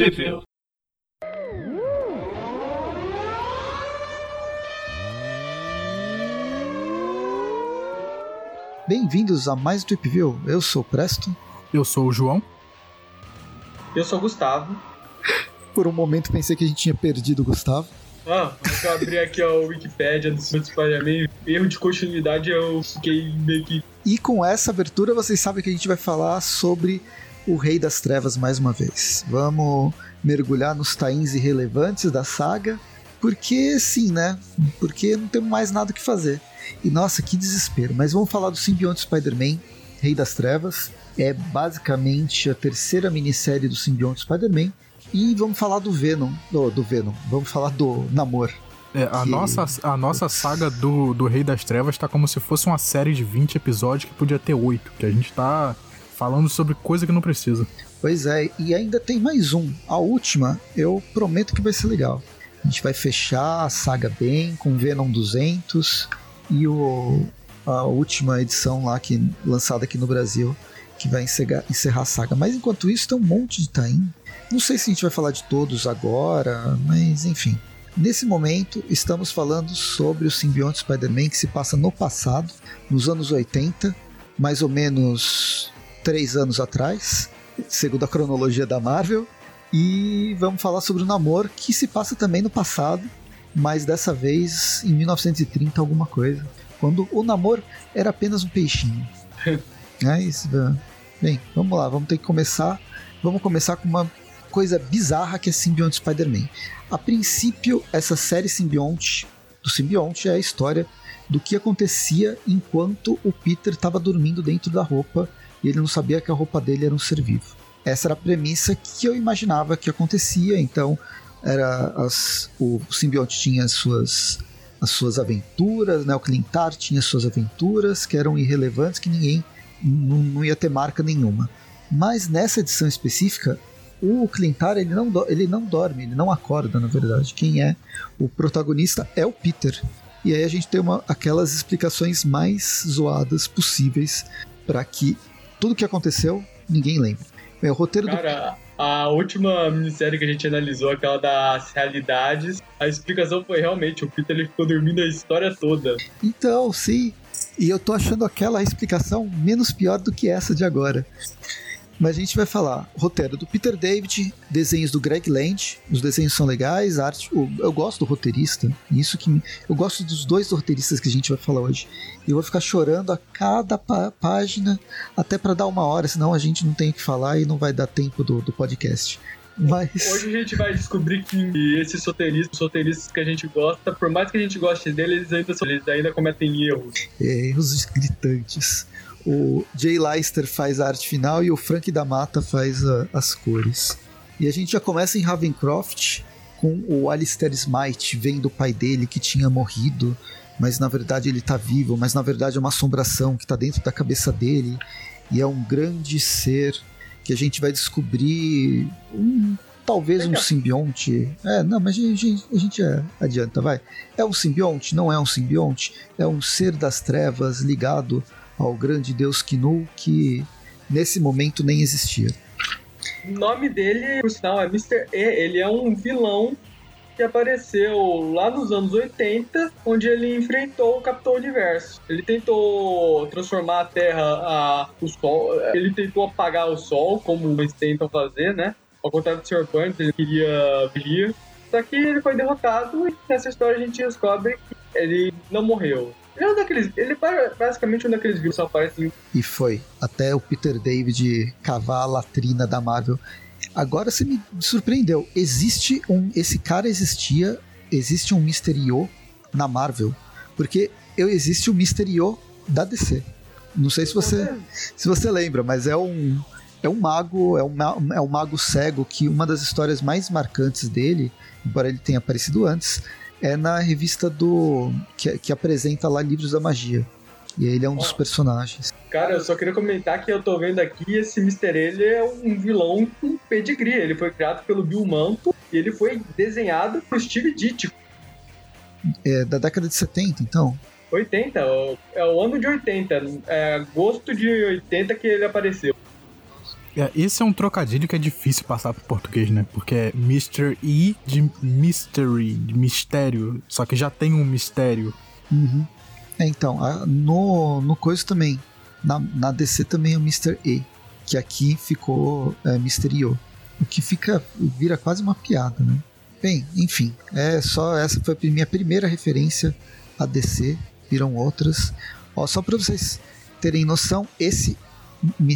Tripville. Bem-vindos a mais um Tripville. Eu sou o Presto. Eu sou o João. Eu sou o Gustavo. Por um momento pensei que a gente tinha perdido o Gustavo. Ah, eu abrir aqui o Wikipedia do Spider-Man. Erro de continuidade, eu fiquei meio que. E com essa abertura, vocês sabem que a gente vai falar sobre o Rei das Trevas mais uma vez. Vamos mergulhar nos tains irrelevantes da saga, porque sim, né? Porque não temos mais nada que fazer. E nossa, que desespero. Mas vamos falar do simbionte Spider-Man, Rei das Trevas. É basicamente a terceira minissérie do simbionte Spider-Man. E vamos falar do Venom. Do, do Venom. Vamos falar do Namor. É, a, Que- nossa, a nossa saga do, do Rei das Trevas tá como se fosse uma série de 20 episódios que podia ter 8, que a gente tá falando sobre coisa que não precisa. Pois é, e ainda tem mais um. A última, eu prometo que vai ser legal. A gente vai fechar a saga bem com Venom 200 e o, a última edição lá que lançada aqui no Brasil que vai encerrar, encerrar a saga. Mas enquanto isso tem um monte de tain. Não sei se a gente vai falar de todos agora, mas enfim. Nesse momento, estamos falando sobre o simbionte Spider-Man que se passa no passado, nos anos 80, mais ou menos três anos atrás, segundo a cronologia da Marvel. E vamos falar sobre o Namor, que se passa também no passado, mas dessa vez em 1930 alguma coisa. Quando o Namor era apenas um peixinho. é isso. né? Bem, vamos lá, vamos ter que começar. Vamos começar com uma coisa bizarra que é Simbionte Spider-Man. A princípio, essa série Simbionte do Simbionte é a história do que acontecia enquanto o Peter estava dormindo dentro da roupa e ele não sabia que a roupa dele era um ser vivo. Essa era a premissa que eu imaginava que acontecia, então era as, o simbionte tinha as suas, as suas aventuras, né? o Clintar tinha as suas aventuras que eram irrelevantes, que ninguém não, ia ter marca nenhuma. Mas nessa edição específica, o Clintar ele não, ele não dorme, ele não acorda, na verdade. Quem é o protagonista é o Peter. E aí a gente tem uma, aquelas explicações mais zoadas possíveis para que tudo que aconteceu ninguém lembre. Bem, o roteiro do Cara, a última minissérie que a gente analisou, aquela das realidades, a explicação foi realmente: o Peter ele ficou dormindo a história toda. Então, sim. E eu tô achando aquela explicação menos pior do que essa de agora. Mas a gente vai falar roteiro do Peter David, desenhos do Greg Land. Os desenhos são legais, arte. Eu gosto do roteirista. Isso que me- eu gosto dos dois roteiristas que a gente vai falar hoje. Eu vou ficar chorando a cada pá- página até para dar uma hora, senão a gente não tem o que falar e não vai dar tempo do, do podcast. Mas Hoje a gente vai descobrir que esses roteiristas, os roteiristas que a gente gosta, por mais que a gente goste deles, eles ainda, eles ainda cometem erros. É, os gritantes. O Jay Leister faz a arte final e o Frank da Mata faz a- as cores. E a gente já começa em Ravencroft com o Alistair Smite vendo o pai dele que tinha morrido, mas na verdade ele tá vivo, mas na verdade é uma assombração que tá dentro da cabeça dele e é um grande ser que a gente vai descobrir um talvez um simbionte. É, não, mas a gente, a gente é, adianta, vai. É um simbionte? Não é um simbionte? É um ser das trevas ligado ao grande deus Kinu que nesse momento nem existia. O nome dele, por sinal, é Mr. E. Ele é um vilão que apareceu lá nos anos 80, onde ele enfrentou o Capitão Universo. Ele tentou transformar a Terra, a, o Sol, ele tentou apagar o Sol, como eles tentam fazer, né? Ao contrário do Sr. Burns, ele queria brilhar. Só que ele foi derrotado e nessa história a gente descobre que ele não morreu. Ele é um daqueles. Ele é basicamente um daqueles vírus que só aparecem E foi até o Peter David cavar a latrina da Marvel. Agora você me surpreendeu. Existe um. Esse cara existia. Existe um Mysterio na Marvel. Porque eu existe o Mysterio da DC. Não sei se você, se você lembra, mas é um. É um mago, é um, é um mago cego que uma das histórias mais marcantes dele, embora ele tenha aparecido antes, é na revista do. que, que apresenta lá livros da magia. E ele é um dos personagens. Cara, eu só queria comentar que eu tô vendo aqui, esse Mr. Ele é um vilão com pedigree. Ele foi criado pelo Bill Manto e ele foi desenhado por Steve Ditko. É da década de 70, então. 80, ó, é o ano de 80, é agosto de 80 que ele apareceu. É, esse é um trocadilho que é difícil passar pro português, né? Porque é Mr. E de Mystery, de mistério. Só que já tem um mistério. Uhum. É, então, no, no coisa também. Na, na DC também é o Mr. E. Que aqui ficou é. O que fica. vira quase uma piada, né? Bem, enfim. É só. Essa foi a minha primeira referência a DC. Viram outras. Ó, só pra vocês terem noção, esse.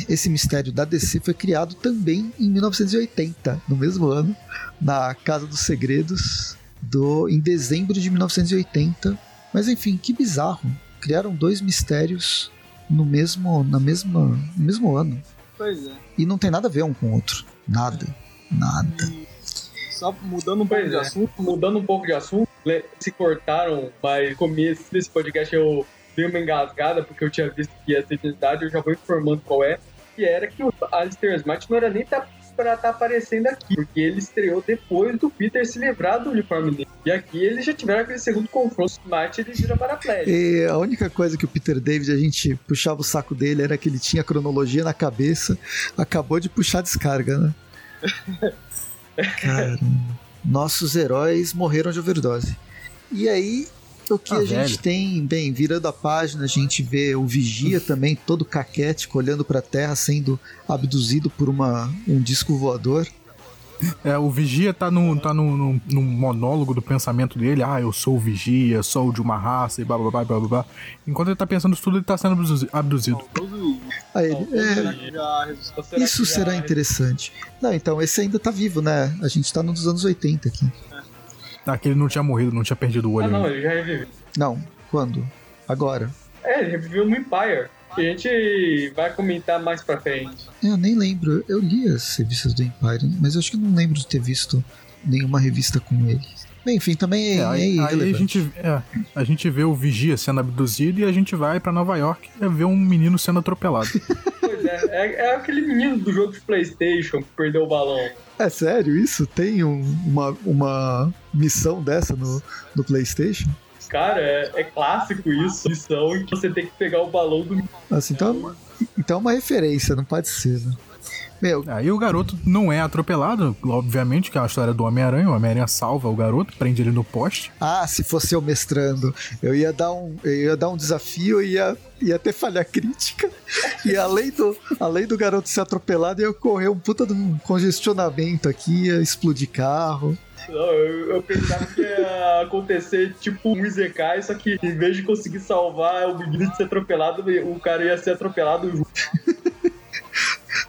Esse mistério da DC foi criado também em 1980, no mesmo ano, na Casa dos Segredos, do, em dezembro de 1980. Mas enfim, que bizarro. Criaram dois mistérios no mesmo, na mesma, no mesmo ano. Pois é. E não tem nada a ver um com o outro. Nada. Nada. E só mudando um pouco Pois de é. assunto, Mudando um pouco de assunto, se cortaram, mas no começo desse podcast eu dei uma engasgada porque eu tinha visto que ia ser identidade, eu já vou informando qual é. Que era que o Alistair Smart não era nem tá, pra estar aparecendo aqui, porque ele estreou depois do Peter se livrar do uniforme dele. E aqui eles já tiveram aquele segundo confronto, o Smart ele vira paraplégico. E a única coisa que o Peter David, a gente puxava o saco dele era que ele tinha a cronologia na cabeça, acabou de puxar a descarga, né? Caramba. Nossos heróis morreram de overdose. E aí, o que Ah, a gente velho. tem, bem, virando a página, a gente vê o Vigia também, todo caquético, olhando pra terra, sendo abduzido por uma, um disco voador. É, o Vigia tá, no, tá no, no, no monólogo do pensamento dele. Ah, eu sou o Vigia, sou de uma raça e blá blá blá blá blá. blá. Enquanto ele tá pensando isso tudo, ele tá sendo abduzi- abduzido. Aí ele, Não, é, Isso será interessante. Não, então, esse ainda tá vivo, né? A gente tá nos anos 80 aqui. Ah, que ele não tinha morrido, não tinha perdido o olho. Ah, não, ainda. ele já reviveu. Não, quando? Agora. É, ele reviveu no Empire. Que a gente vai comentar mais pra frente. Eu nem lembro. Eu li as revistas do Empire, mas eu acho que não lembro de ter visto nenhuma revista com ele. Bem, enfim, também é, É, aí, é aí a, gente, é, a gente vê o Vigia sendo abduzido e a gente vai pra Nova York e vê um menino sendo atropelado. É, é, é aquele menino do jogo de Playstation que perdeu o balão. É sério isso? Tem um- uma, uma missão dessa no, no PlayStation? Cara, é, é clássico isso, missão em que você tem que pegar o balão do Assim, então, então é uma referência, não pode ser, né? Meu, Aí o garoto não é atropelado, obviamente, que é a história do Homem-Aranha. O Homem-Aranha salva o garoto, prende ele no poste. ah, se fosse eu mestrando, eu ia dar um, eu ia dar um desafio e ia, ia ter falha crítica. E além do, além do garoto ser atropelado, ia ocorrer um puta de um congestionamento aqui, ia explodir carro. Não, eu, eu pensava que ia acontecer tipo um Izekai, só que em vez de conseguir salvar o menino de ser atropelado, o cara ia ser atropelado junto.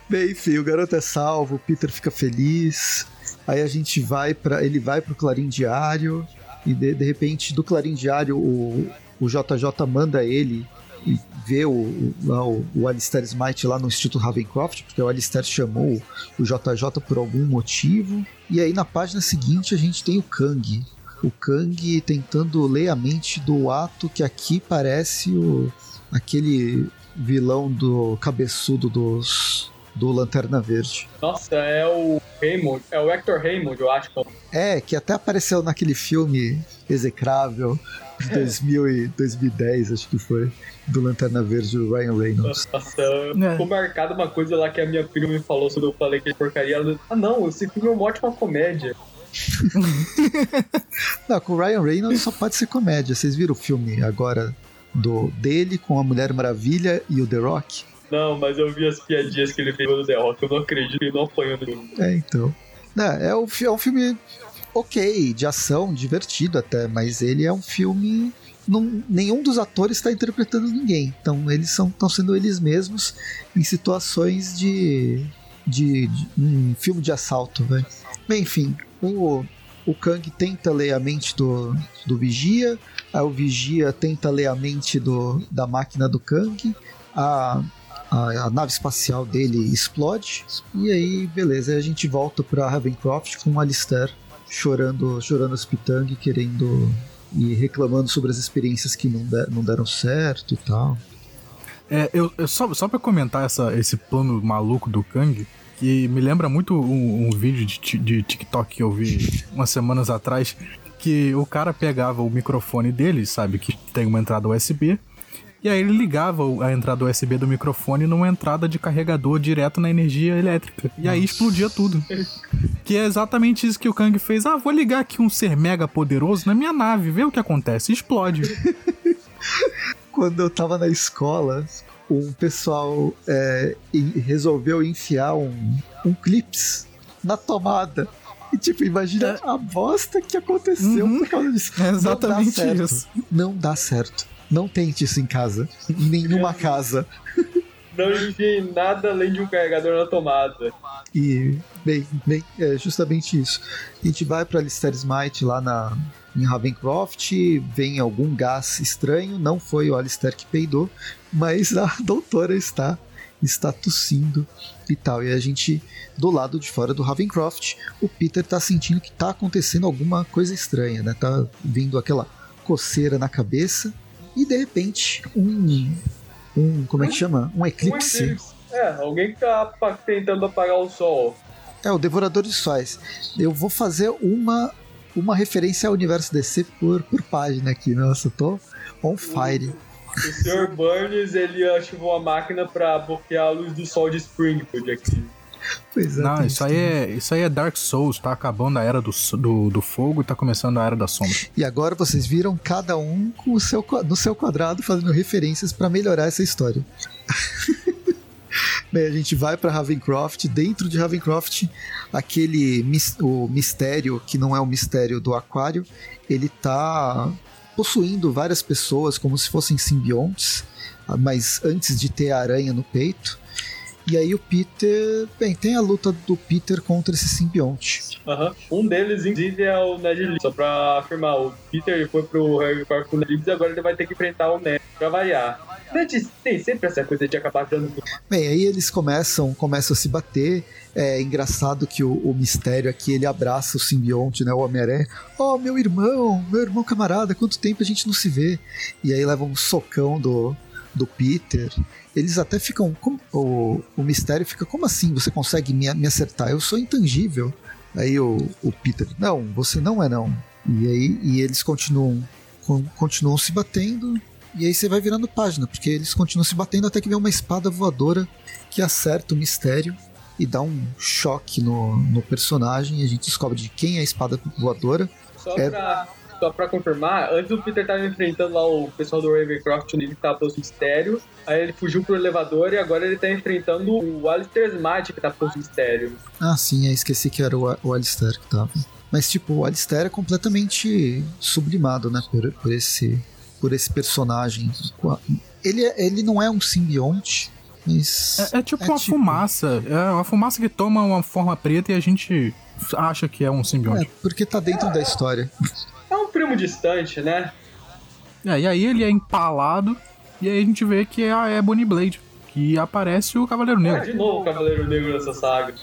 Bem, enfim, o garoto é salvo, o Peter fica feliz. Aí a gente vai para ele vai pro Clarim Diário e de, de repente do Clarim Diário o, o JJ manda ele e vê o, o, o Alistair Smite lá no Instituto Ravencroft, porque o Alistair chamou o JJ por algum motivo. E aí na página seguinte a gente tem o Kang. O Kang tentando ler a mente do ato que aqui parece o aquele vilão do cabeçudo dos do Lanterna Verde. Nossa, é o Raymond, é o Hector Raymond, eu acho. É, que até apareceu naquele filme execrável de 2000 e 2010, acho que foi, do Lanterna Verde, do Ryan Reynolds. Nossa, É. ficou marcada uma coisa lá que a minha prima me falou quando eu falei que é porcaria. Ela disse, ah não, esse filme é uma ótima comédia. Não, com o Ryan Reynolds só pode ser comédia. Vocês viram o filme agora do dele com a Mulher Maravilha e o The Rock? Não, mas eu vi as piadinhas que ele fez no The Rock, eu não acredito ele não apanhou no. É, então. Não, é, um, é um filme ok, de ação, divertido até, mas ele é um filme. Não, nenhum dos atores está interpretando ninguém. Então eles estão sendo eles mesmos em situações de. de, de um filme de assalto, velho. Bem, enfim, o, o Kang tenta ler a mente do, do Vigia, aí o Vigia tenta ler a mente do, da máquina do Kang, a, a, a nave espacial dele explode, e aí, beleza, a gente volta pra Ravencroft com o Alistair chorando, chorando as pitangue, querendo e reclamando sobre as experiências que não, der- não deram certo e tal. É, eu, eu- só, só pra comentar essa, esse plano maluco do Kang, que me lembra muito um, um vídeo de, de TikTok que eu vi umas semanas atrás, que o cara pegava o microfone dele, sabe, que tem uma entrada USB, E aí ele ligava a entrada USB do microfone numa entrada de carregador direto na energia elétrica. E aí explodia tudo. Que é exatamente isso que o Kang fez. Ah, vou ligar aqui um ser mega poderoso na minha nave, ver o que acontece. Explode. Quando eu tava na escola, um pessoal é, resolveu enfiar um, um clips na tomada. E tipo, imagina a bosta que aconteceu Uhum. por causa disso. É exatamente Não isso. Não dá certo. Não tente isso em casa. Em nenhuma casa. Não enviei nada além de um carregador na tomada. E, bem, bem, é justamente isso. A gente vai pra Lister Smite lá na, em Ravencroft, vem algum gás estranho, não foi o Alistair que peidou, mas a doutora está, está tossindo e tal. E a gente, do lado de fora do Ravencroft, o Peter tá sentindo que tá acontecendo alguma coisa estranha, né? Tá vindo aquela coceira na cabeça e de repente um. Um, como é que chama? Um eclipse. É, alguém que tá tentando apagar o sol. É, o Devorador de Sóis. Eu vou fazer uma, uma referência ao universo DC por, por página aqui. Nossa, eu tô on fire. O Sr. Burns, ele ativou a máquina pra bloquear a luz do sol de Springfield aqui. Pois é. Não, isso aí é, isso aí é Dark Souls, tá acabando a era do, do, do fogo e tá começando a era da sombra. E agora vocês viram cada um com o seu, no seu quadrado fazendo referências pra melhorar essa história. Bem, a gente vai pra Ravencroft. Dentro de Ravencroft, aquele o mistério que não é o mistério do aquário, ele tá possuindo várias pessoas como se fossem simbiontes, mas antes de ter a aranha no peito. E aí o Peter, bem, tem a luta do Peter contra esse simbionte. Aham. Um deles, inclusive, é o Ned Leeds. Só pra afirmar, o Peter foi pro Harry Potter com o Ned Leeds e agora ele vai ter que enfrentar o Ned pra variar. Ned tem sempre essa coisa de acabar dando Bem, aí eles começam, começam a se bater. É engraçado que o, o mistério aqui ele abraça o simbionte, né? O Homem-Aranha. Oh, meu irmão, meu irmão camarada, quanto tempo a gente não se vê. E aí leva um socão do, do Peter. Eles até ficam. como- o, o mistério fica, como assim você consegue me, me acertar? Eu sou intangível. Aí o, o Peter, não, você não é não. E aí e eles continuam, con- continuam se batendo. E aí você vai virando página, porque eles continuam se batendo até que vem uma espada voadora que acerta o mistério e dá um choque no, no personagem. E a gente descobre de quem é a espada voadora. Só, É. pra, só pra confirmar, antes o Peter tava enfrentando lá o pessoal do Ravencroft, onde ele tava posto mistério. Aí ele fugiu pro elevador e agora ele tá enfrentando o Alistair Smite, que tá posto mistério. Ah, sim, eu esqueci que era o, o Alistair que tava. Mas, tipo, o Alistair é completamente sublimado, né, por, por esse por esse personagem. Ele, é- ele não é um simbionte, mas... É, é tipo É uma tipo- fumaça. É uma fumaça que toma uma forma preta e a gente acha que é um É, simbionte. porque tá dentro da história. É um primo distante, né? É, e aí ele é empalado e aí a gente vê que é a Ebony Blade. Que aparece o Cavaleiro É, Negro. de novo o Cavaleiro Negro nessa saga.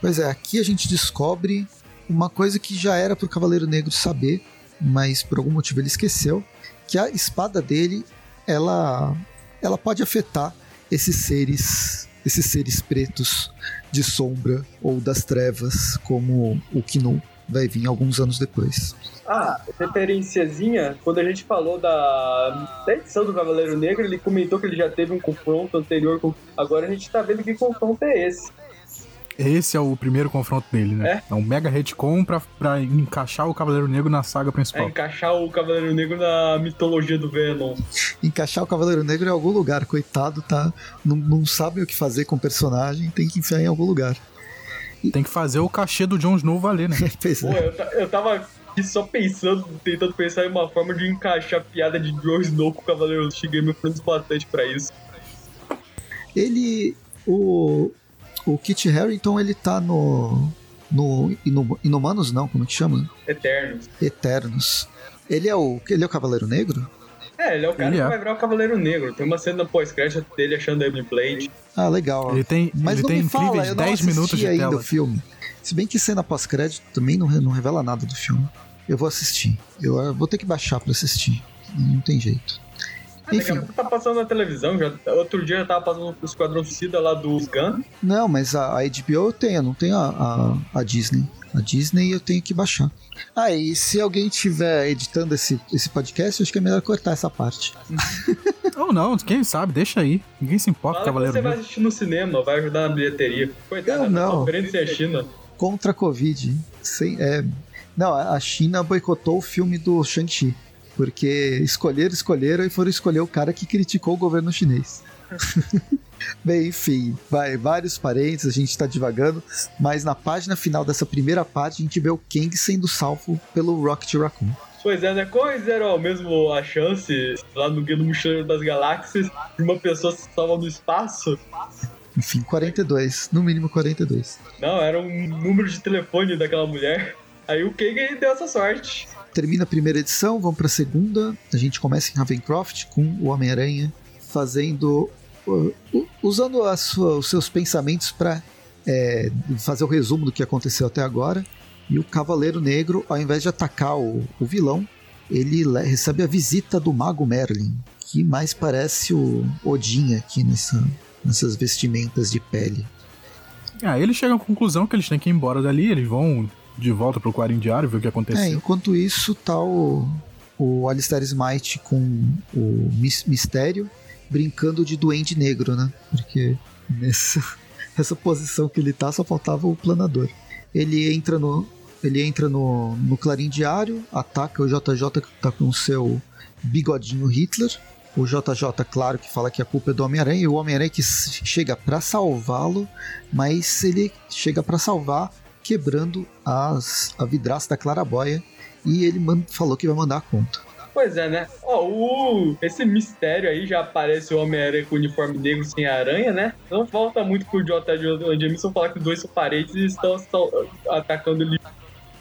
Pois é, aqui a gente descobre uma coisa que já era pro Cavaleiro Negro saber, mas por algum motivo ele esqueceu, que a espada dele, ela ela pode afetar esses seres, esses seres pretos de sombra ou das trevas, como o Kinu vai vir alguns anos depois. Ah, referenciazinha, quando a gente falou da, da edição do Cavaleiro Negro, ele comentou que ele já teve um confronto anterior com. Agora a gente tá vendo que confronto é esse. Esse é o primeiro confronto dele, né? É, um mega retcon pra, pra encaixar o Cavaleiro Negro na saga É principal. encaixar o Cavaleiro Negro na mitologia do Venom. Encaixar o Cavaleiro Negro em algum lugar, coitado, tá? Não, não sabe o que fazer com o personagem, tem que enfiar em algum lugar. Tem que fazer o cachê do Jon Snow valer, né? Pois Pô, é. eu, eu tava aqui só pensando, tentando pensar em uma forma de encaixar a piada de Jon Snow com o Cavaleiro. Cheguei me falando bastante pra isso. Ele. O. O Kit Harington, ele tá no. No Inu- Inumanos, não, como que chama? Eternos. Eternos. Ele é o. Ele é o Cavaleiro Negro? É, ele é o cara Ele que é. vai virar o Cavaleiro Negro. Tem uma cena pós-crédito dele achando a Emily Blade. Ah, legal. Ele tem, Mas ele não tem me fala, incríveis eu não 10 assisti minutos de ainda tela. o filme. Se bem que cena pós-crédito também não, não revela nada do filme. Eu vou assistir. Eu ah, vou ter que baixar pra assistir. Não tem jeito. Ah, daqui Enfim, pouco tá passando na televisão. Já, outro dia já tava passando o Esquadrão Suicida lá do Gun. não, mas a, a HBO eu tenho, eu não tenho a, a, a Disney. A Disney eu tenho que baixar. Ah, e se alguém estiver editando esse, esse podcast, eu acho que é melhor cortar essa parte. Ou não, quem sabe, deixa aí. Ninguém se importa, Fala que Cavaleiro você vai Negro. assistir no cinema, vai ajudar na bilheteria. Coitado, Eu não. tá China. Contra a Covid. Sem, é, não, a China boicotou o filme do Shang-Chi. Porque escolheram, escolheram e foram escolher o cara que criticou o governo chinês. Bem, enfim, vai, vários parentes, a gente tá divagando, mas na página final dessa primeira parte a gente vê o Kang sendo salvo pelo Rocket Raccoon. Pois é, né? Quais eram mesmo a chance lá no Guia do Mochileiro das Galáxias de uma pessoa se salvar no espaço? Enfim, 42, no mínimo 42. Não, era um número de telefone daquela mulher. Aí o Kang deu essa sorte. Termina a primeira edição, vamos pra segunda. A gente começa em Ravencroft com o Homem-Aranha fazendo. Usando sua- os seus pensamentos para fazer o resumo do que aconteceu até agora. E o Cavaleiro Negro, ao invés de atacar o, o vilão, ele le- recebe a visita do Mago Merlin, que mais parece o Odin aqui nessa, nessas vestimentas de pele. Ah, eles chegam à conclusão que eles têm que ir embora dali, eles vão de volta pro Clarim Diário, ver o que É, aconteceu. enquanto isso, tá o, o Alistair Smite com o Mis- Mistério brincando de Duende Negro, né? Porque nessa essa posição que ele tá, só faltava o planador. Ele entra no. Ele entra no, no Clarim Diário, ataca o JJ que tá com o seu bigodinho Hitler. O JJ, claro, que fala que a culpa é do Homem-Aranha, e o Homem-Aranha que chega pra salvá-lo, mas ele chega pra salvar quebrando as, a vidraça da clarabóia e ele man- falou que vai mandar a conta. Pois é, né? Ó, o... esse mistério aí já aparece o Homem-Aranha com o uniforme negro sem aranha, né? Não falta muito pro J. Jonah Jameson falar que os dois são parentes e estão, atacando ele.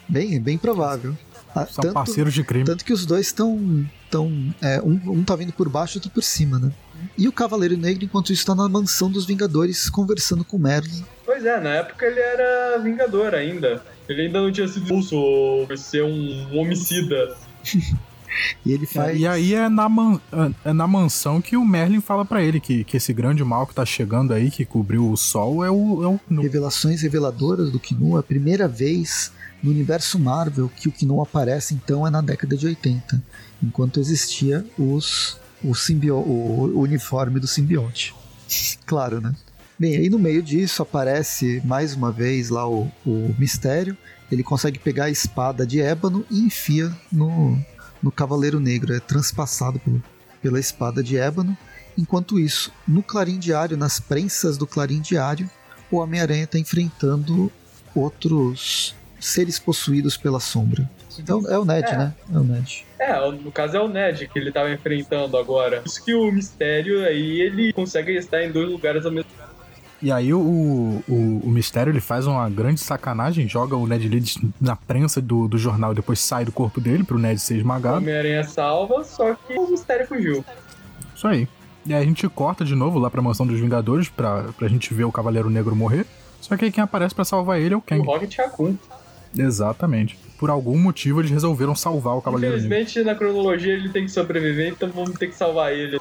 Bem, bem provável. Ah, São tanto, parceiros de crime. tanto que os dois estão. Tão, é, um, um tá vindo por baixo e outro por cima, né? E o Cavaleiro Negro, enquanto isso, tá na mansão dos Vingadores conversando com o Merlin. Pois é, na época ele era Vingador ainda. Ele ainda não tinha sido expulso por ser um homicida. E ele faz. E aí é na, man- é na mansão que o Merlin fala pra ele que, que esse grande mal que tá chegando aí, que cobriu o sol, é o. É o no- Revelações reveladoras do Kinu, a primeira vez no universo Marvel que o Kinu aparece, então, é na década de 80, enquanto existia os, o, simbio, o uniforme do simbionte. Claro, né? Bem, aí no meio disso aparece mais uma vez lá o, o Mistério. Ele consegue pegar a espada de ébano e enfia no, no Cavaleiro Negro. É transpassado pelo, pela espada de ébano. Enquanto isso, no Clarim Diário, nas prensas do Clarim Diário, o Homem-Aranha está enfrentando outros seres possuídos pela sombra. Então é o Ned, É. né? É o Ned. É, no caso é o Ned que ele tava enfrentando agora. Isso que o mistério aí, ele consegue estar em dois lugares ao mesmo tempo. E aí o, o, o Mistério ele faz uma grande sacanagem, joga o Ned Leeds na prensa do, do jornal e depois sai do corpo dele pro Ned ser O esmagado. Homem-Aranha salva, só que o mistério fugiu. Isso aí. E aí a gente corta de novo lá pra mansão dos Vingadores pra, pra gente ver o Cavaleiro Negro morrer. Só que aí quem aparece pra salvar ele é o O Kang. Rocket Raccoon. Exatamente. Por algum motivo eles resolveram salvar o Cavaleiro Negro. Infelizmente, na cronologia, ele tem que sobreviver, então vamos ter que salvar ele.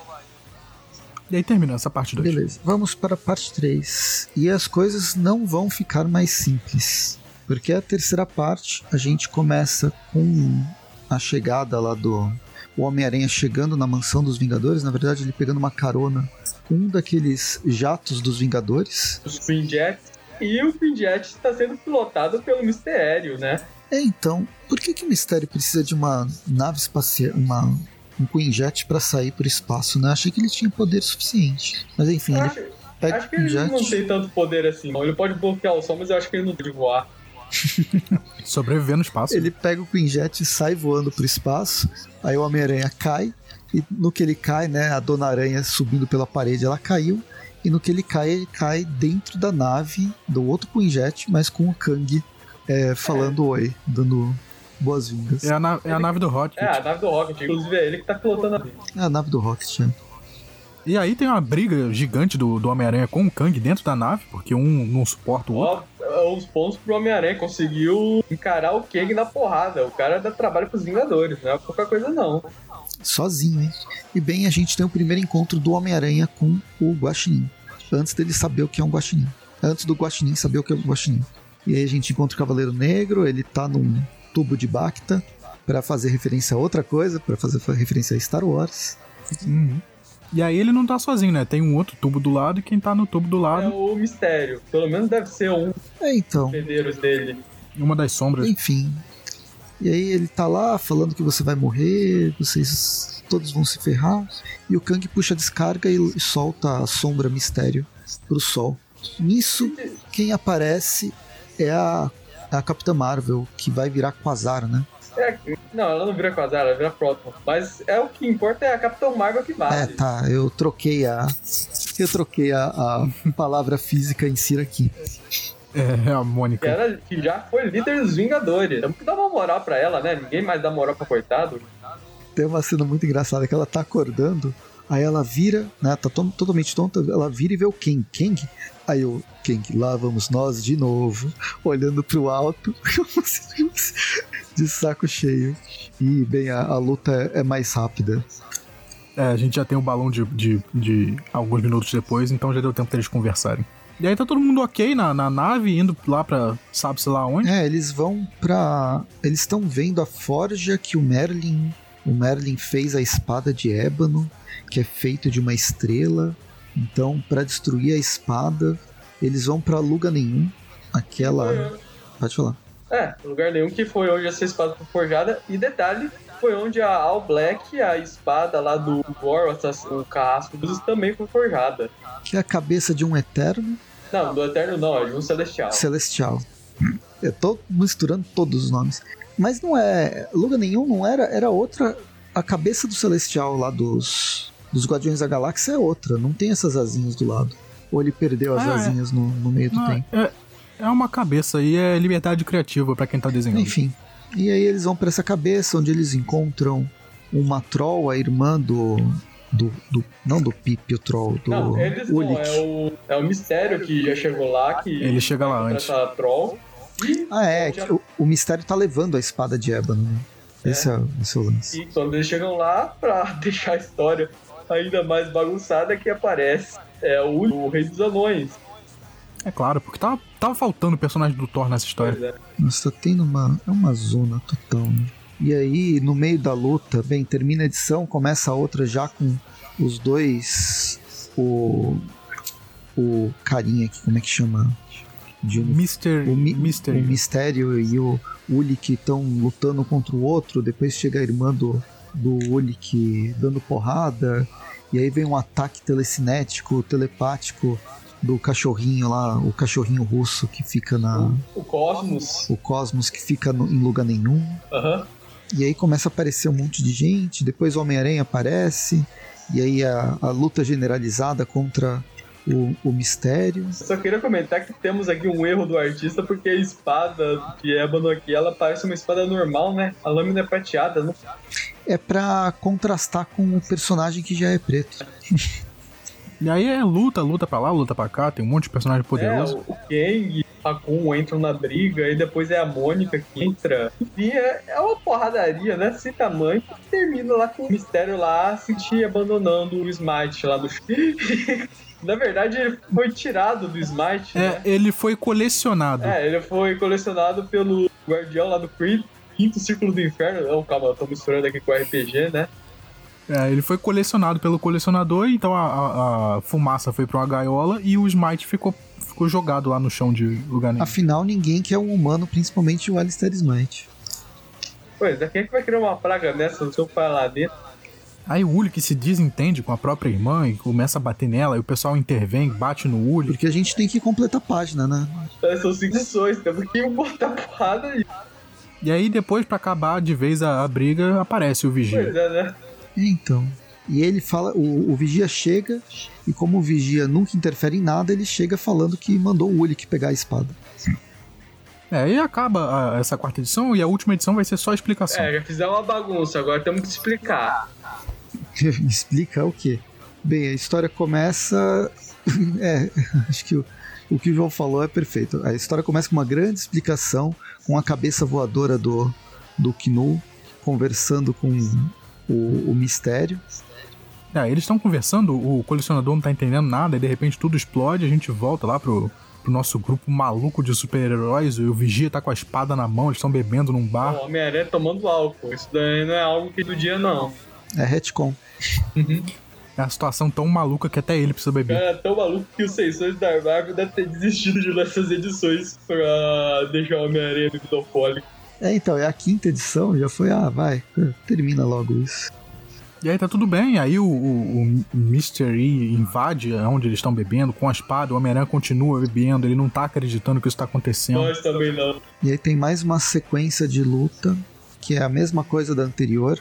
E aí termina essa parte 2. Beleza, vamos para a parte 3. E as coisas não vão ficar mais simples. Porque a terceira parte a gente começa com a chegada lá do. O Homem-Aranha chegando na mansão dos Vingadores. Na verdade, ele pegando uma carona com um daqueles jatos dos Vingadores. Os Queen Jets. E o Queen Jet está sendo pilotado pelo mistério, né? É, então, por que, que o Mistério precisa de uma nave espacial, uma, um Quinjet para sair por espaço, né? Achei que ele tinha poder suficiente. Mas enfim, Eu ele acho, pega acho o que ele não tem tanto poder assim. não. Ele pode bloquear o som, mas eu acho que ele não pode voar. Sobreviver no espaço. Ele pega o Quinjet e sai voando pro espaço. Aí o Homem-Aranha cai. E no que ele cai, né? A Dona Aranha subindo pela parede, ela caiu. E no que ele cai, ele cai dentro da nave do outro Quinjet, mas com o Kang é, falando oi, dando boas-vindas. É a, na- é a nave do Rocket. É, a nave do Rocket. Inclusive é ele que tá pilotando a. É a nave do Rocket, né? E aí tem uma briga gigante do, do Homem-Aranha com o Kang dentro da nave, porque um não suporta o outro. Ó, os pontos pro Homem-Aranha. Conseguiu encarar o Kang na porrada. O cara dá trabalho pros Vingadores. Não é pouca coisa, não. sozinho, hein? E bem, a gente tem o primeiro encontro do Homem-Aranha com o Guaxinim. Antes dele saber o que é um Guaxinim. Antes do Guaxinim saber o que é um Guaxinim. E aí a gente encontra o Cavaleiro Negro, ele tá num tubo de Bacta para fazer referência a outra coisa, para fazer referência a Star Wars. Uhum. E aí ele não tá sozinho, né? Tem um outro tubo do lado e quem tá no tubo do É lado, o mistério. Pelo menos deve ser um É, então. dos dele. uma das sombras. Enfim. E aí ele tá lá falando que você vai morrer, vocês todos vão se ferrar. E o Kang puxa a descarga e solta a sombra mistério pro sol. Nisso, quem aparece é a, a Capitã Marvel, que vai virar Quasar, né? É, não, ela não vira Quasar, ela vira Proton. Mas é o que importa é a Capitão Marvel que É, vale. tá, eu troquei a. Eu troquei a, a palavra física em si aqui. É, a Que, Mônica. era, que já foi líder dos Vingadores. Temos que dar uma moral pra ela, né? Ninguém mais dá moral pra coitado. Tem uma cena muito engraçada que ela tá acordando, aí ela vira, né? Tá to- totalmente tonta, ela vira e vê o Kang. Kang? Aí o Kang, lá vamos nós de novo, olhando pro alto, de saco cheio. E, bem, a, a luta é mais rápida. É, a gente já tem o balão de, de, de alguns minutos depois, então já deu tempo deles conversarem. E aí tá todo mundo ok na, na nave, indo lá pra sabe-se lá onde. É, eles vão pra. Eles estão vendo a forja que o Merlin. O Merlin fez a espada de ébano, que é feita de uma estrela. Então, pra destruir a espada, eles vão pra lugar nenhum. Aquela. Pode falar. É, lugar nenhum que foi onde essa espada foi forjada. E detalhe, foi onde a All Black, a espada lá do War, o carrasco dos também foi forjada. Que é a cabeça de um eterno Não, do Eterno não, é de um Celestial. celestial. Eu tô misturando todos os nomes. Mas não é. Lugar nenhum não era. Era outra. A cabeça do celestial lá dos. Dos Guardiões da Galáxia é outra. Não tem essas asinhas do lado. Ou ele perdeu as Ah, é. asinhas no, no meio do Não, tempo. é, é uma cabeça aí, é liberdade criativa pra quem tá desenhando. Enfim. E aí eles vão pra essa cabeça onde eles encontram uma troll, a irmã do. Do, do- não do Pip, o troll, do Não, eles não, é o, é o Mistério que já chegou lá, que Ele chega lá antes. essa Troll. E, Ah, é, que o, o mistério tá levando a espada de ébano, né? Esse é, esse é o lance. e quando eles chegam lá, pra deixar a história ainda mais bagunçada, que aparece é o, o Rei dos Anões. É claro, porque tava, tava faltando o personagem do Thor nessa história. Pois é. Nossa, tá tendo uma. É uma zona total, né? E aí, no meio da luta, bem, termina a edição, começa a outra já com os dois. O. O carinha aqui, como é que chama? De uni- Mister, o, mi- Mister. o Mistério e o Ulik estão lutando contra o outro. Depois chega a irmã do, do Ulik dando porrada. E aí vem um ataque telecinético, telepático do cachorrinho lá, o cachorrinho russo que fica na. O Cosmos. O Cosmos que fica no- em lugar nenhum. E aí começa a aparecer um monte de gente. Depois o Homem-Aranha aparece. E aí a, a luta generalizada contra o, o mistério. Eu Só queria comentar que temos aqui um erro do artista, porque a espada de ébano aqui, ela parece uma espada normal, né? A lâmina é prateada, não É pra contrastar com o personagem que já é preto. E aí é luta, luta pra lá, luta pra cá, tem um monte de personagem É, poderoso. o o Kang, o Hakun entram na briga, e depois é a Mônica que entra. Enfim, é, é uma porradaria, né? Sem tamanho. que Termina lá com o mistério lá, sentir abandonando o Smite lá no chão. Na verdade, ele foi tirado do Smite, É, né? ele foi colecionado. É, ele foi colecionado pelo guardião lá do Creed, Quinto Círculo do Inferno. Não, calma, eu tô misturando aqui com RPG, né? É, ele foi colecionado pelo colecionador, então a, a- a fumaça foi pra uma gaiola e o Smite ficou, ficou jogado lá no chão de lugar nenhum. Afinal, ninguém quer um humano, principalmente o Alistair Smite. Pois é, quem é que vai criar uma praga dessa no seu pai lá dentro? Aí o Uli que se desentende com a própria irmã e começa a bater nela, e o pessoal intervém, bate no Uli. Porque a gente tem que completar a página, né? É, São cinco sessões, temos que botar porrada aí. E aí depois, pra acabar de vez a, a briga, aparece o Vigia. Pois é, né? Então. E ele fala, o, o Vigia chega, e como o Vigia nunca interfere em nada, ele chega falando que mandou o Ulik pegar a espada. É, e acaba a- essa quarta edição e a última edição vai ser só explicação. É, já fizeram uma bagunça, agora temos que explicar. Explica o quê? Bem, a história começa. é, acho que o, o que o João falou é perfeito. A história começa com uma grande explicação, com a cabeça voadora do, do Knu conversando com o, o mistério. É, eles estão conversando, o colecionador não tá entendendo nada, e de repente tudo explode, a gente volta lá pro, pro nosso grupo maluco de super-heróis, e o Vigia tá com a espada na mão, eles estão bebendo num bar. O Homem-Aranha tomando álcool. Isso daí não é algo que do dia, não. É retcon. É uma situação tão maluca que até ele precisa beber. cara é tão maluco que os seisões da Marvel devem ter desistido de nessas edições pra deixar o Homem-Aranha bebido alcoólico. É, então, é a quinta edição, já foi, ah, vai, termina logo isso. E aí tá tudo bem, aí o, o, o. E invade onde eles estão bebendo com a espada, o Homem-Aranha continua bebendo, ele não tá acreditando que isso tá acontecendo. Nós também não. E aí tem mais uma sequência de luta, que é a mesma coisa da anterior,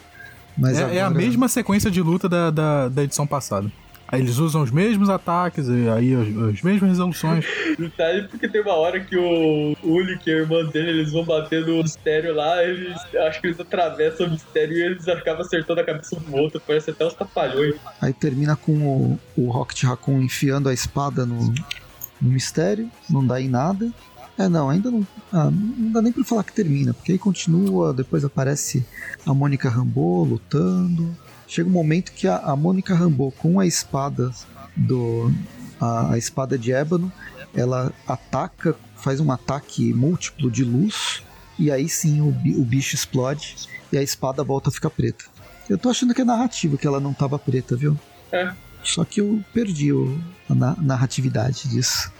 mas É, agora... é a mesma sequência de luta da, da, da edição passada. Aí eles usam os mesmos ataques, e aí as, as mesmas resoluções. Detalhe porque tem uma hora que o Uli, que é a irmã dele, eles vão bater no mistério lá, eles acho que eles atravessam o mistério e eles acabam acertando a cabeça um do outro, parece até os tapalhões. Aí termina com o, o Rocket Raccoon enfiando a espada no, no mistério, não dá em nada. É, não, ainda não. ah, não dá nem pra falar que termina, porque aí continua, depois aparece a Mônica Rambeau lutando. Chega um momento que a, a Mônica Rambeau, com a espada do. A, a espada de ébano, ela ataca, faz um ataque múltiplo de luz, e aí sim o, o bicho explode e a espada volta a ficar preta. Eu tô achando que é narrativo que ela não tava preta, viu? É. Só que eu perdi o- a na- narratividade disso.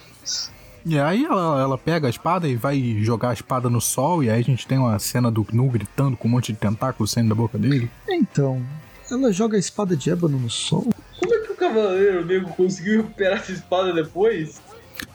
E aí ela, ela pega a espada e vai jogar a espada no sol, e aí a gente tem uma cena do Gnu gritando com um monte de tentáculos saindo da boca dele. Então, ela joga a espada de ébano no sol? Como é que o Cavaleiro Negro conseguiu recuperar essa espada depois?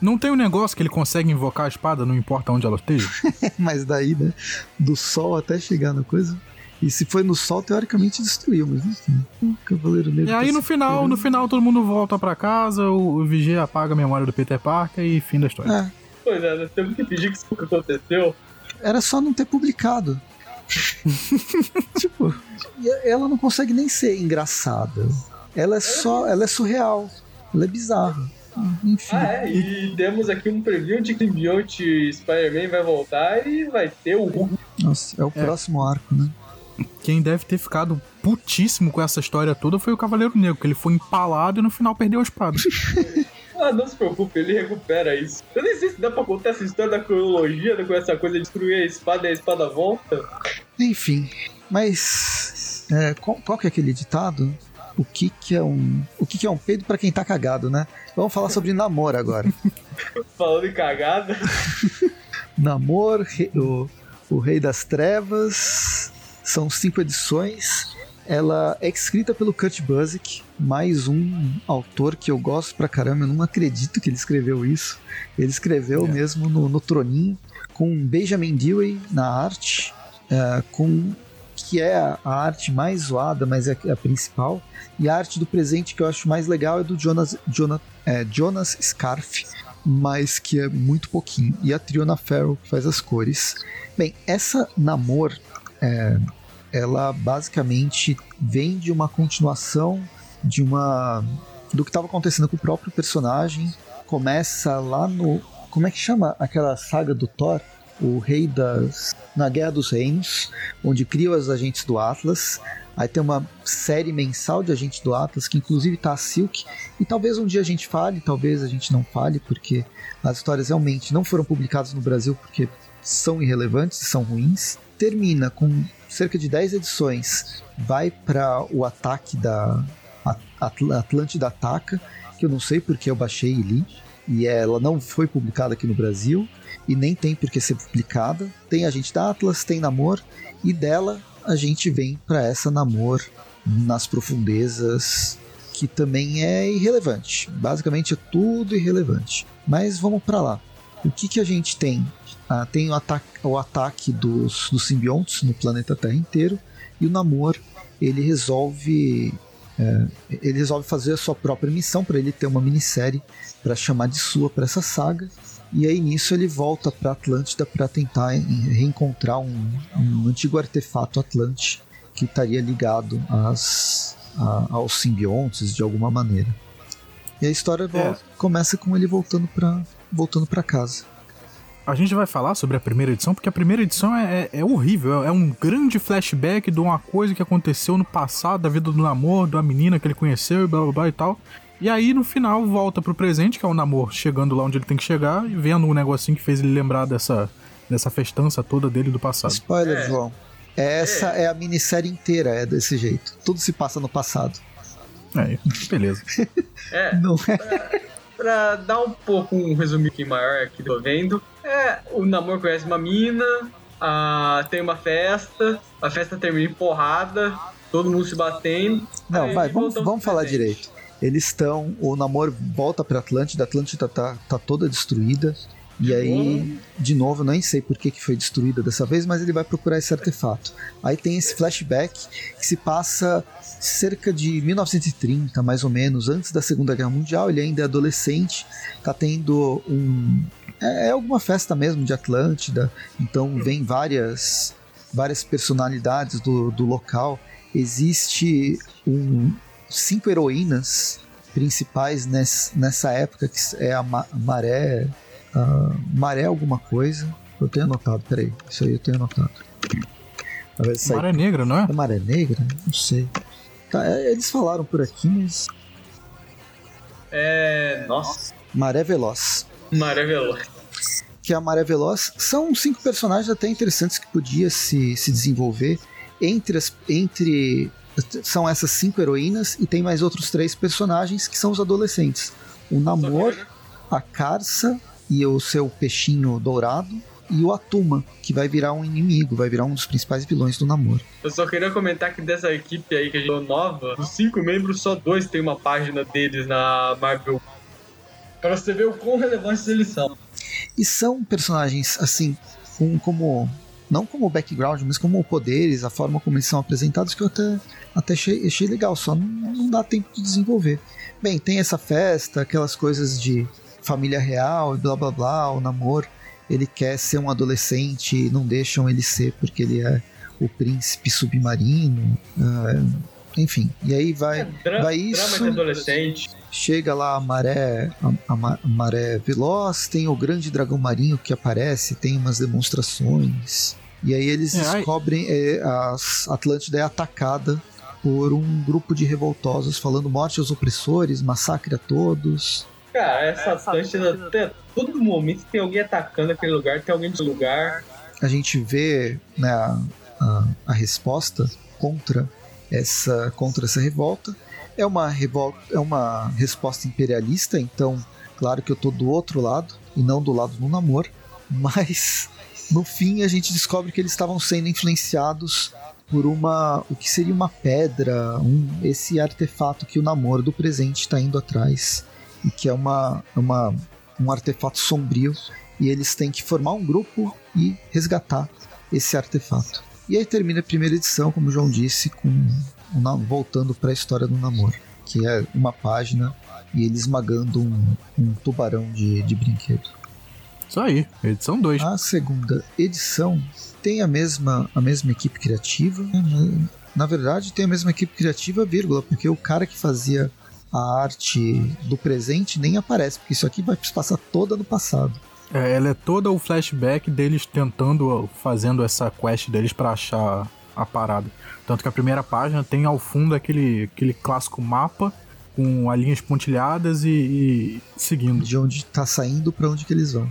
Não tem um negócio que ele consegue invocar a espada, não importa onde ela esteja? Mas daí, né? Do sol até chegar na coisa. E se foi no sol, teoricamente destruiu, mas enfim. O Cavaleiro Negro. E aí tá no se final, no final todo mundo volta pra casa, o, o Vigia apaga a memória do Peter Parker e fim da história. É, Pois é, nós temos que pedir que isso nunca aconteceu. era só não ter publicado. tipo, ela não consegue nem ser engraçada. Ela é só. Ela é surreal. Ela é bizarra. Enfim. Ah, é, e temos aqui um preview de que Symbionte Spider-Man vai voltar e vai ter o Hulk. Nossa, é o próximo arco, né? Quem deve ter ficado putíssimo com essa história toda foi o Cavaleiro Negro, que ele foi empalado e no final perdeu a espada. Ah, não se preocupe, ele recupera isso. Eu nem sei se dá pra contar essa história da cronologia, né, com essa coisa de destruir a espada e a espada volta. Enfim, mas é, qual, qual que é aquele ditado? O que que é um, o que que é um peido pra quem tá cagado, né? Vamos falar sobre namoro agora. Falando em cagada. Namor, o, o Rei das Trevas, são cinco edições. Ela é escrita pelo Kurt Busiek, mais um autor que eu gosto pra caramba. Eu não acredito que ele escreveu isso. Ele escreveu É. mesmo no, no Troninho, com Benjamin Dewey na arte, é, com que é a, arte mais zoada, mas é a principal. E a arte do presente que eu acho mais legal é do Jonas, Jonas, é, Jonas Scarf, mas que é muito pouquinho. E a Triona Farrell que faz as cores. Bem, essa Namor, é, ela basicamente vem de uma continuação de uma do que estava acontecendo com o próprio personagem. Começa lá no como é que chama aquela saga do Thor? O Rei das na Guerra dos Reinos, onde cria os agentes do Atlas. Aí tem uma série mensal de agentes do Atlas, que inclusive tá a Silk. E talvez um dia a gente fale, talvez a gente não fale, porque as histórias realmente não foram publicadas no Brasil porque são irrelevantes são ruins. Termina com cerca de 10 edições, vai para o ataque da At- Atl- Atlântida Ataca, que eu não sei porque eu baixei e li, e ela não foi publicada aqui no Brasil, e nem tem por que ser publicada. Tem a gente da Atlas, tem Namor, e dela a gente vem para essa Namor nas profundezas, que também é irrelevante. Basicamente é tudo irrelevante. Mas vamos para lá. O que, que a gente tem? Ah, tem o ataque, o ataque dos, dos simbiontes no planeta Terra inteiro, e o Namor ele resolve é, ele resolve fazer a sua própria missão para ele ter uma minissérie para chamar de sua para essa saga. E aí nisso ele volta para Atlântida para tentar reencontrar um, um antigo artefato Atlante que estaria ligado às, a- aos simbiontes de alguma maneira. E a história volta- começa com ele voltando para voltando para casa. A gente vai falar sobre a primeira edição, porque a primeira edição é, é- é horrível. É um grande flashback de uma coisa que aconteceu no passado, da vida do namoro, da menina que ele conheceu e blá blá blá e tal. E aí, no final, volta pro presente, que é o namoro chegando lá onde ele tem que chegar, e vendo um negocinho que fez ele lembrar dessa, dessa festança toda dele do passado. Spoiler, É. João. Essa é. a minissérie inteira, é desse jeito. Tudo se passa no passado. É, beleza. É, Não é? Pra, dar um pouco um resumo aqui maior aqui tô vendo, é, o namoro conhece uma mina, ah, tem uma festa, a festa termina em porrada, todo mundo se batendo. Não, vai, vamos, vamos falar presente. direito. Eles estão. O namoro volta pra Atlântida, a Atlântida tá, tá toda destruída. E aí, de novo, nem sei por que, que foi destruída dessa vez, mas ele vai procurar esse artefato. Aí tem esse flashback que se passa cerca de 1930, mais ou menos, antes da Segunda Guerra Mundial. Ele ainda é adolescente, tá tendo um. É, é alguma festa mesmo de Atlântida, então vem várias, várias personalidades do, do local. Existe um, cinco heroínas principais ness, nessa época, que é a Ma- Maré. A Maré alguma coisa. Eu tenho anotado, peraí. Isso aí eu tenho anotado. Sai- Maré Negra, não é? é Maré Negra? Não sei. Tá, é, eles falaram por aqui, mas. É. Nossa, Maré Veloz. maravilhoso. Que é a Maré Veloz. São cinco personagens até interessantes que podia se, se desenvolver. Entre as. Entre. São essas cinco heroínas e tem mais outros três personagens que são os adolescentes. O Namor, a Carça e o seu peixinho dourado. E o Atuma, que vai virar um inimigo, vai virar um dos principais vilões do Namor. Eu só queria comentar que dessa equipe aí que a gente nova, dos cinco membros, só dois tem uma página deles na Marvel. Pra você ver o quão relevantes eles são. E são personagens, assim, com, como. Não como background, mas como poderes, a forma como eles são apresentados, que eu até, até achei, achei legal, só não, não dá tempo de desenvolver. Bem, tem essa festa, aquelas coisas de família real e blá blá blá, o namoro. Ele quer ser um adolescente e não deixam ele ser porque ele é o príncipe submarino. ah, enfim, e aí vai, É, vai drama isso. de adolescente. Chega lá a maré, a, a ma- maré veloz, tem o grande dragão marinho que aparece, tem umas demonstrações. E aí eles É, descobrem é, a Atlântida é atacada por um grupo de revoltosos falando morte aos opressores, massacre a todos. Cara, essa Atlântida, até todo momento tem alguém atacando aquele lugar, tem alguém nesse lugar. A gente vê né, a, a, a resposta contra essa, contra essa revolta. É uma, revolta, é uma resposta imperialista, então, claro que eu tô do outro lado e não do lado do namoro, mas no fim a gente descobre que eles estavam sendo influenciados por uma o que seria uma pedra, um, esse artefato que o namoro do presente está indo atrás e que é uma, uma um artefato sombrio e eles têm que formar um grupo e resgatar esse artefato. E aí termina a primeira edição, como o João disse, com voltando para a história do namoro, que é uma página e ele esmagando um, um tubarão de, de brinquedo. Isso aí, edição 2. A segunda edição tem a mesma, a mesma equipe criativa. né? Na verdade, tem a mesma equipe criativa, vírgula, porque o cara que fazia a arte do presente nem aparece, porque isso aqui vai se passar toda no passado. É, ela é toda o flashback deles tentando, fazendo essa quest deles pra achar a parada. Tanto que a primeira página tem ao fundo aquele, aquele clássico mapa com as linhas pontilhadas e, e seguindo. De onde tá saindo para onde que eles vão.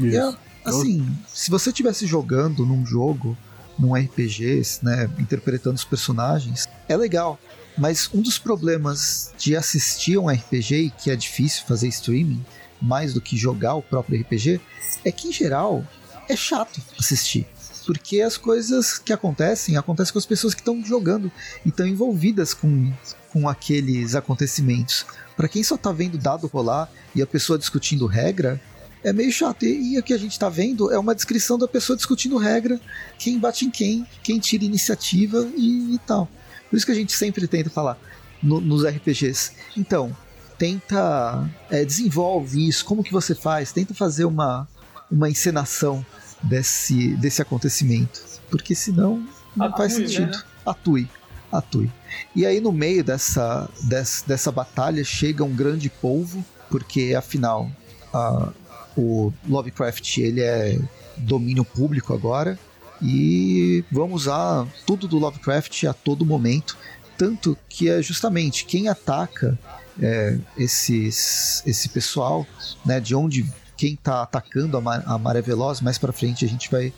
É, Isso. assim, se você estivesse jogando num jogo, num RPG, né, interpretando os personagens, é legal. Mas um dos problemas de assistir um RPG e que é difícil fazer streaming, mais do que jogar o próprio RPG, é que em geral é chato assistir. Porque as coisas que acontecem, acontecem com as pessoas que estão jogando e estão envolvidas com, com aqueles acontecimentos. Para quem só tá vendo dado rolar e a pessoa discutindo regra, é meio chato. E, e o que a gente tá vendo é uma descrição da pessoa discutindo regra, quem bate em quem, quem tira iniciativa e, e tal. Por isso que a gente sempre tenta falar no- nos RPGs. Então, tenta. é, desenvolve isso, como que você faz? Tenta fazer uma, uma encenação desse, desse acontecimento. Porque senão não Atue, faz né? sentido. Atue. Atue. E aí, no meio dessa, dessa, dessa batalha, chega um grande polvo, porque afinal a- o Lovecraft ele é domínio público agora e vamos usar tudo do Lovecraft a todo momento. Tanto que é justamente quem ataca é, esses, esse pessoal, né, de onde quem está atacando a, ma- a Maré Veloz, mais para frente a gente vai,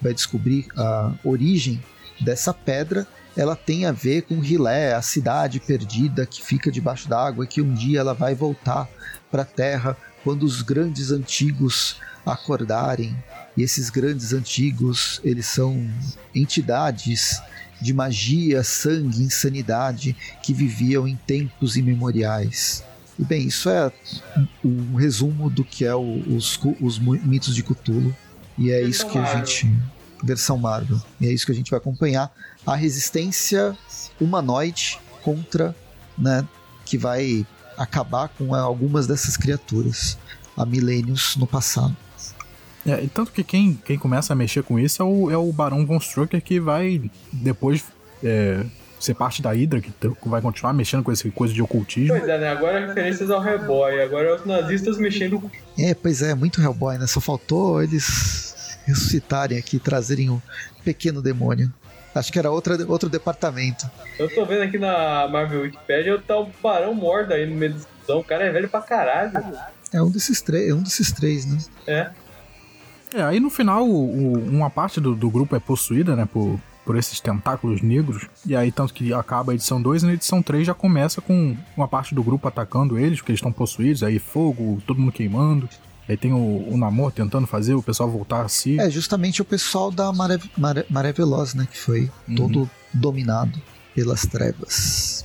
vai descobrir a origem dessa pedra, ela tem a ver com Rilé, a cidade perdida que fica debaixo d'água e que um dia ela vai voltar para a Terra quando os grandes antigos acordarem. E esses grandes antigos, eles são entidades de magia, sangue, insanidade que viviam em tempos imemoriais. E bem, isso é um resumo do que é o, os, os mitos de Cthulhu. E é isso que a gente. Versão Marvel. E é isso que a gente vai acompanhar. A resistência humanoide contra, né? Que vai acabar com algumas dessas criaturas há milênios no passado. É, e tanto que quem, quem começa a mexer com isso é o, é o Barão Von Strucker que vai depois é, ser parte da Hydra, que vai continuar mexendo com essa coisa de ocultismo. Pois é, né? Agora referências ao Hellboy, agora é os nazistas mexendo com. É, pois é, muito Hellboy, né? Só faltou eles ressuscitarem aqui, trazerem um pequeno demônio. Acho que era outra, outro departamento. Eu tô vendo aqui na Marvel Wikipedia, tá o Barão Morda aí no meio da discussão. O cara é velho pra caralho. É um desses três, é um desses três, né? É. É, aí no final o, o, uma parte do, do, grupo é possuída, né, por, por esses tentáculos negros. E aí, tanto que acaba a edição 2 e na edição 3 já começa com uma parte do grupo atacando eles, porque eles estão possuídos, aí fogo, todo mundo queimando. Aí tem o, o Namor tentando fazer o pessoal voltar a si. É, justamente o pessoal da Maré, Maré, Maré Veloz, né, que foi uhum. todo dominado pelas trevas.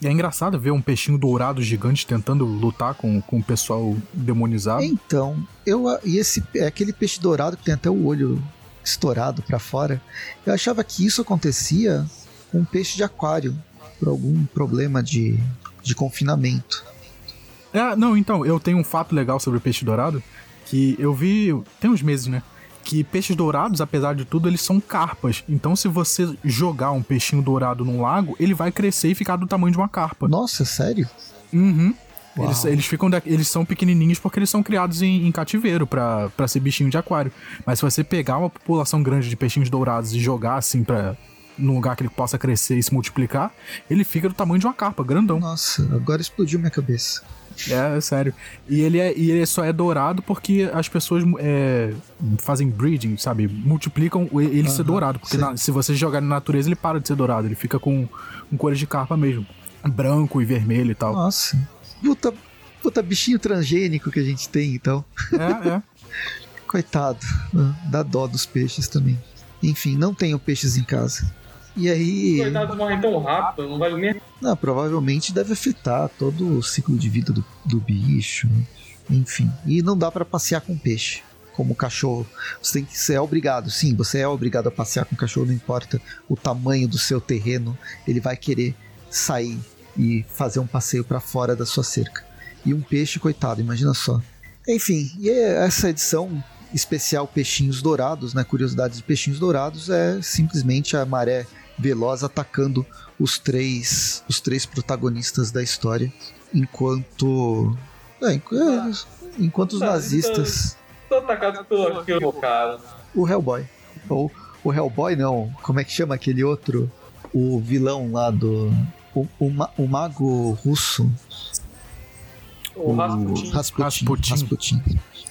E é engraçado ver um peixinho dourado gigante tentando lutar com, com o pessoal demonizado. Então, eu e esse é aquele peixe dourado que tem até o olho estourado para fora. Eu achava que isso acontecia com um peixe de aquário por algum problema de, de confinamento. É, não, então, eu tenho um fato legal sobre o peixe dourado que eu vi tem uns meses, né? Que peixes dourados, apesar de tudo, eles são carpas. Então, se você jogar um peixinho dourado num lago, ele vai crescer e ficar do tamanho de uma carpa. Nossa, sério? Uhum. Eles, eles, ficam eles são pequenininhos porque eles são criados em, em cativeiro para ser bichinho de aquário. Mas se você pegar uma população grande de peixinhos dourados e jogar assim para num lugar que ele possa crescer e se multiplicar, ele fica do tamanho de uma carpa, grandão. Nossa, agora explodiu minha cabeça. É, é, sério. E ele, é, e ele só é dourado porque as pessoas é, fazem breeding, sabe? Multiplicam ele ser dourado. Porque na, se você jogar na natureza, ele para de ser dourado. Ele fica com, com cores de carpa mesmo. Branco e vermelho e tal. Nossa. Puta, puta bichinho transgênico que a gente tem, então. É, é. Coitado. Dá dó dos peixes também. Enfim, não tenho peixes em casa. E aí. Coitados morrem tão rápido, não vale nem. Não, provavelmente deve afetar todo o ciclo de vida do, do bicho. Enfim. E não dá para passear com peixe. Como cachorro. Você tem que ser obrigado. Sim, você é obrigado a passear com cachorro, não importa o tamanho do seu terreno. Ele vai querer sair e fazer um passeio para fora da sua cerca. E um peixe, coitado, imagina só. Enfim, e essa edição especial Peixinhos Dourados, né? Curiosidades de Peixinhos Dourados é simplesmente a maré veloz atacando os três os três protagonistas da história, enquanto é, é enquanto os nazistas estão atacados pelo aquilo cara. O Hellboy ou o Hellboy não, como é que chama aquele outro o vilão lá do o, o, o mago russo o, o Rasputin. Rasputin, Rasputin. Rasputin.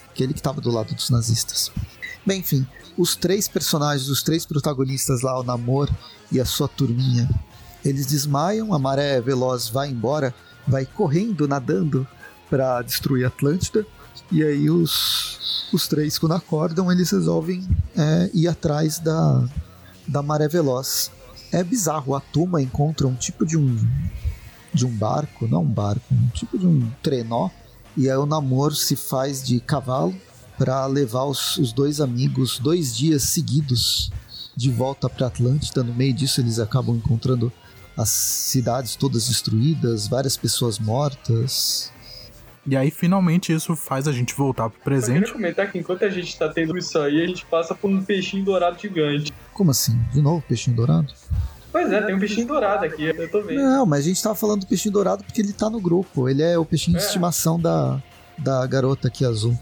Aquele que estava do lado dos nazistas. Bem, enfim, os três personagens, os três protagonistas lá, o Namor e a sua turminha, eles desmaiam, a maré veloz vai embora, vai correndo, nadando para destruir Atlântida. E aí os, os três, quando acordam, eles resolvem é, ir atrás da, da maré veloz. É bizarro, a Tuma encontra um tipo de um de um barco, não um barco, um tipo de um trenó, e aí o namoro se faz de cavalo para levar os, os dois amigos dois dias seguidos de volta para Atlântida. No meio disso, eles acabam encontrando as cidades todas destruídas, várias pessoas mortas. E aí, finalmente, isso faz a gente voltar pro presente. Eu queria comentar que enquanto a gente tá tendo isso aí, a gente passa por um peixinho dourado gigante. Como assim? De novo, peixinho dourado? Pois é, tem um peixinho dourado aqui, eu tô vendo. Não, mas a gente tava falando do peixinho dourado porque ele tá no grupo. Ele é o peixinho é. de estimação da, da garota aqui azul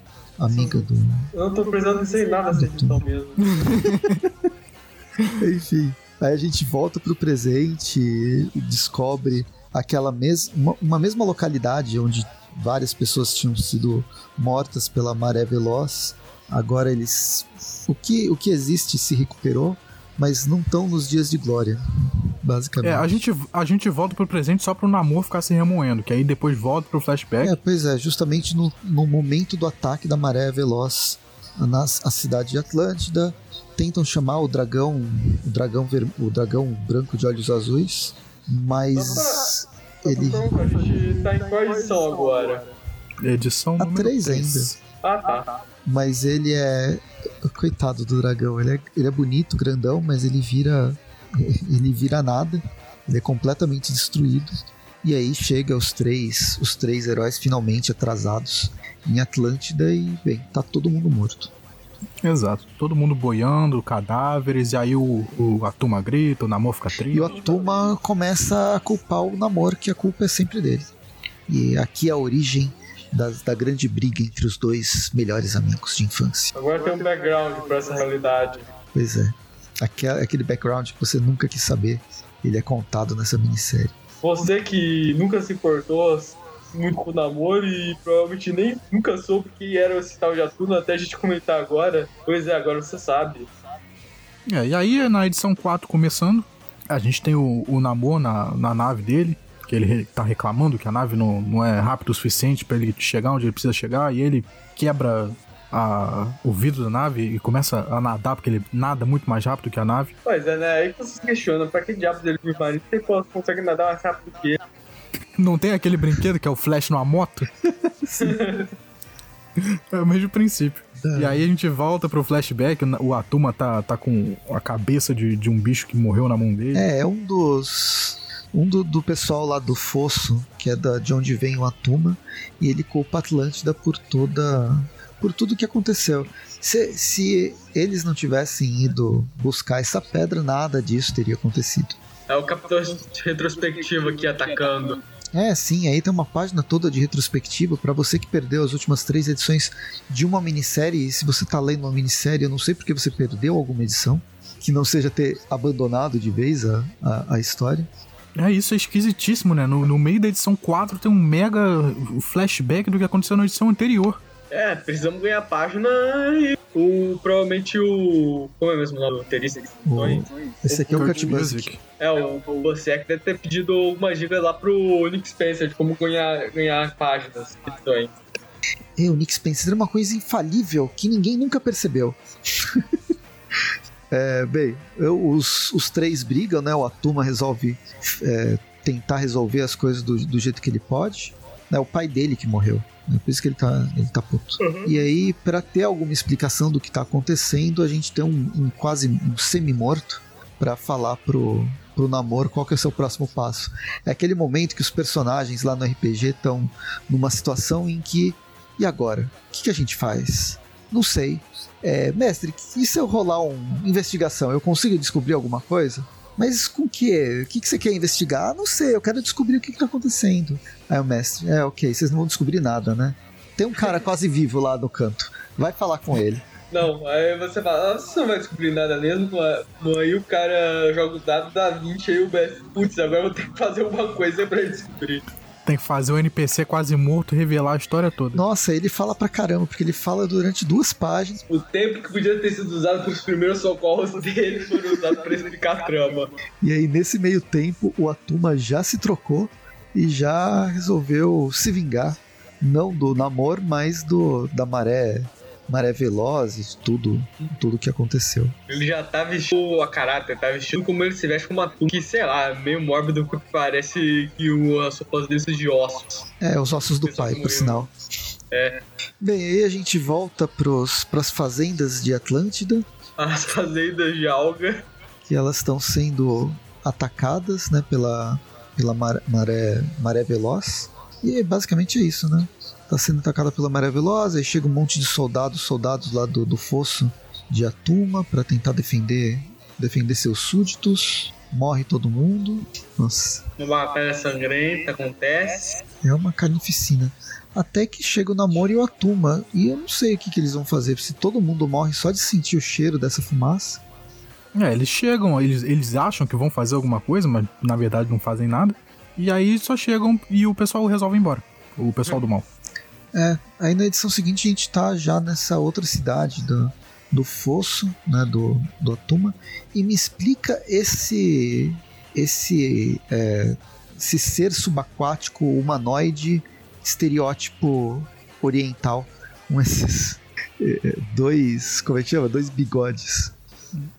amiga do. Eu não tô precisando dizer nada dessa edição mesmo. Enfim, aí a gente volta pro presente e descobre aquela mesma, uma mesma localidade onde várias pessoas tinham sido mortas pela maré veloz. Agora eles. O que, o que existe se recuperou, mas não estão nos dias de glória. Basicamente. É, a gente, a gente volta pro presente só pro namoro ficar se remoendo, que aí depois volta pro flashback. É, pois é, justamente no, no momento do ataque da maré veloz na a cidade de Atlântida, tentam chamar o dragão, o dragão, ver, o dragão branco de olhos azuis, mas ele A gente tá em qual edição agora? Edição a número 3 ainda. três. Ah, tá. Mas ele é. Coitado do dragão. Ele é, ele é bonito, grandão, mas ele vira. Ele vira nada. Ele é completamente destruído. E aí chega os três, os três heróis finalmente atrasados em Atlântida e, bem, tá todo mundo morto. Exato. Todo mundo boiando, cadáveres, e aí o, o Atuma grita, o Namor fica triste. E o Atuma começa a culpar o Namor, que a culpa é sempre dele. E aqui é a origem da, da grande briga entre os dois melhores amigos de infância. Agora tem um background pra essa realidade. Pois é. Aquele, aquele background que você nunca quis saber, ele é contado nessa minissérie. Você que nunca se importou muito com o namoro e provavelmente nem nunca soube que era esse tal de Atuna até a gente comentar agora. Pois é, agora você sabe. É, e aí, na edição 4 começando, a gente tem o, o Namor na, na nave dele, que ele tá reclamando que a nave não, não é rápido o suficiente pra ele chegar onde ele precisa chegar, e ele quebra a- o vidro da nave e começa a nadar, porque ele nada muito mais rápido que a nave. Pois é, né? Aí você se questiona, pra que diabos ele vive marinho se ele consegue nadar mais rápido que ele? Não tem aquele brinquedo que é o Flash numa moto? é o mesmo princípio. E aí a gente volta pro flashback, o Atuma tá, tá com a cabeça de, de um bicho que morreu na mão dele. É, é um dos. Um do, do pessoal lá do Fosso, que é da, de onde vem o Atuma, e ele culpa a Atlântida por toda. Por tudo que aconteceu. Se, se eles não tivessem ido buscar essa pedra, nada disso teria acontecido. É o capitão retrospectivo aqui atacando. É, sim, aí tem uma página toda de retrospectiva para você que perdeu as últimas três edições de uma minissérie. E se você tá lendo uma minissérie, eu não sei porque você perdeu alguma edição, que não seja ter abandonado de vez a, a, a história. É, isso é esquisitíssimo, né? No, no meio da edição 4 tem um mega flashback do que aconteceu na edição anterior. É, precisamos ganhar página e o, provavelmente o. Como é mesmo o nome do roteirista? Esse aqui é o Busiek. Busiek. É, o, o deve ter pedido alguma dica lá pro Nick Spencer de como ganhar, ganhar páginas. É, o Nick Spencer é uma coisa infalível que ninguém nunca percebeu. É, bem, eu- os, os três brigam, né? O Atuma resolve é, tentar resolver as coisas do, do jeito que ele pode. É o pai dele que morreu. Né, Por isso que ele tá, ele tá puto. E aí, pra ter alguma explicação do que tá acontecendo, a gente tem um, um quase um semi-morto pra falar pro, pro namoro qual que é o seu próximo passo. É aquele momento que os personagens lá no RPG estão numa situação em que. E agora? O que, que a gente faz? Não sei. É, mestre, e se eu rolar uma investigação? Eu consigo descobrir alguma coisa? Mas com o quê? O que, que você quer investigar? Não sei, eu quero descobrir o que, que tá acontecendo. Aí o mestre, é ok, vocês não vão descobrir nada, né? Tem um cara quase vivo lá no canto. Vai falar com ele. Não, aí você fala, ah, você não vai descobrir nada mesmo. Aí o cara joga o dado, dá 20, aí o Beth, putz, agora eu vou ter que fazer alguma coisa pra descobrir. Tem que fazer o NPC quase morto revelar a história toda. Nossa, ele fala pra caramba, porque ele fala durante duas páginas. O tempo que podia ter sido usado pros primeiros socorros dele foram usados pra explicar a trama. E aí, nesse meio tempo, o Atuma já se trocou e já resolveu se vingar. Não do namoro, mas do da maré, maré veloz e tudo, tudo que aconteceu. Ele já tá vestido a caráter, tá vestido como ele se veste com uma que sei lá, meio mórbido, que parece que o, a sua pós de ossos. É, os ossos do pai, por sinal. É. Bem, aí a gente volta pros, pras fazendas de Atlântida, As fazendas de alga. que elas estão sendo atacadas, né, pela, pela mar- maré, maré veloz. E basicamente é isso, né? Tá sendo atacada pela maré veloz, aí chega um monte de soldados, soldados lá do, do fosso de Atuma para tentar defender, defender seus súditos. Morre todo mundo. Nossa, Uma batalha sangrenta acontece. é uma carnificina. Até que chega o Namoro e o Atuma. E eu não sei o que, que eles vão fazer. Se todo mundo morre só de sentir o cheiro dessa fumaça. É, eles chegam, eles, eles acham que vão fazer alguma coisa, mas na verdade não fazem nada. E aí só chegam e o pessoal resolve ir embora. O pessoal do mal. É, aí na edição seguinte a gente tá já nessa outra cidade do, do Fosso, né, do, do Atuma, e me explica esse esse, é, esse ser subaquático humanoide estereótipo oriental com esses é, dois, como é que chama? Dois bigodes.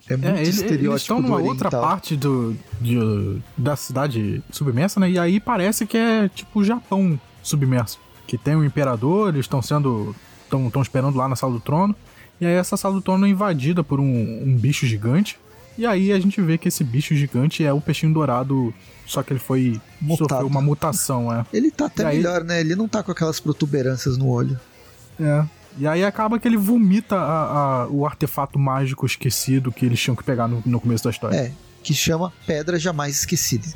É muito É, ele- estereótipo eles estão numa oriental. outra parte do, de- da cidade submersa, né? E aí parece que é tipo o Japão submerso. Que tem o imperador, eles estão sendo. estão esperando lá na sala do trono. E aí essa sala do trono é invadida por um, um bicho gigante. E aí a gente vê que esse bicho gigante é o peixinho dourado, só que ele foi. Mutado. sofreu uma mutação, é. Ele tá até E aí- melhor, né? Ele não tá com aquelas protuberâncias no olho. É. E aí acaba que ele vomita a- a- o artefato mágico esquecido que eles tinham que pegar no, no começo da história. É, que chama Pedra Jamais Esquecida.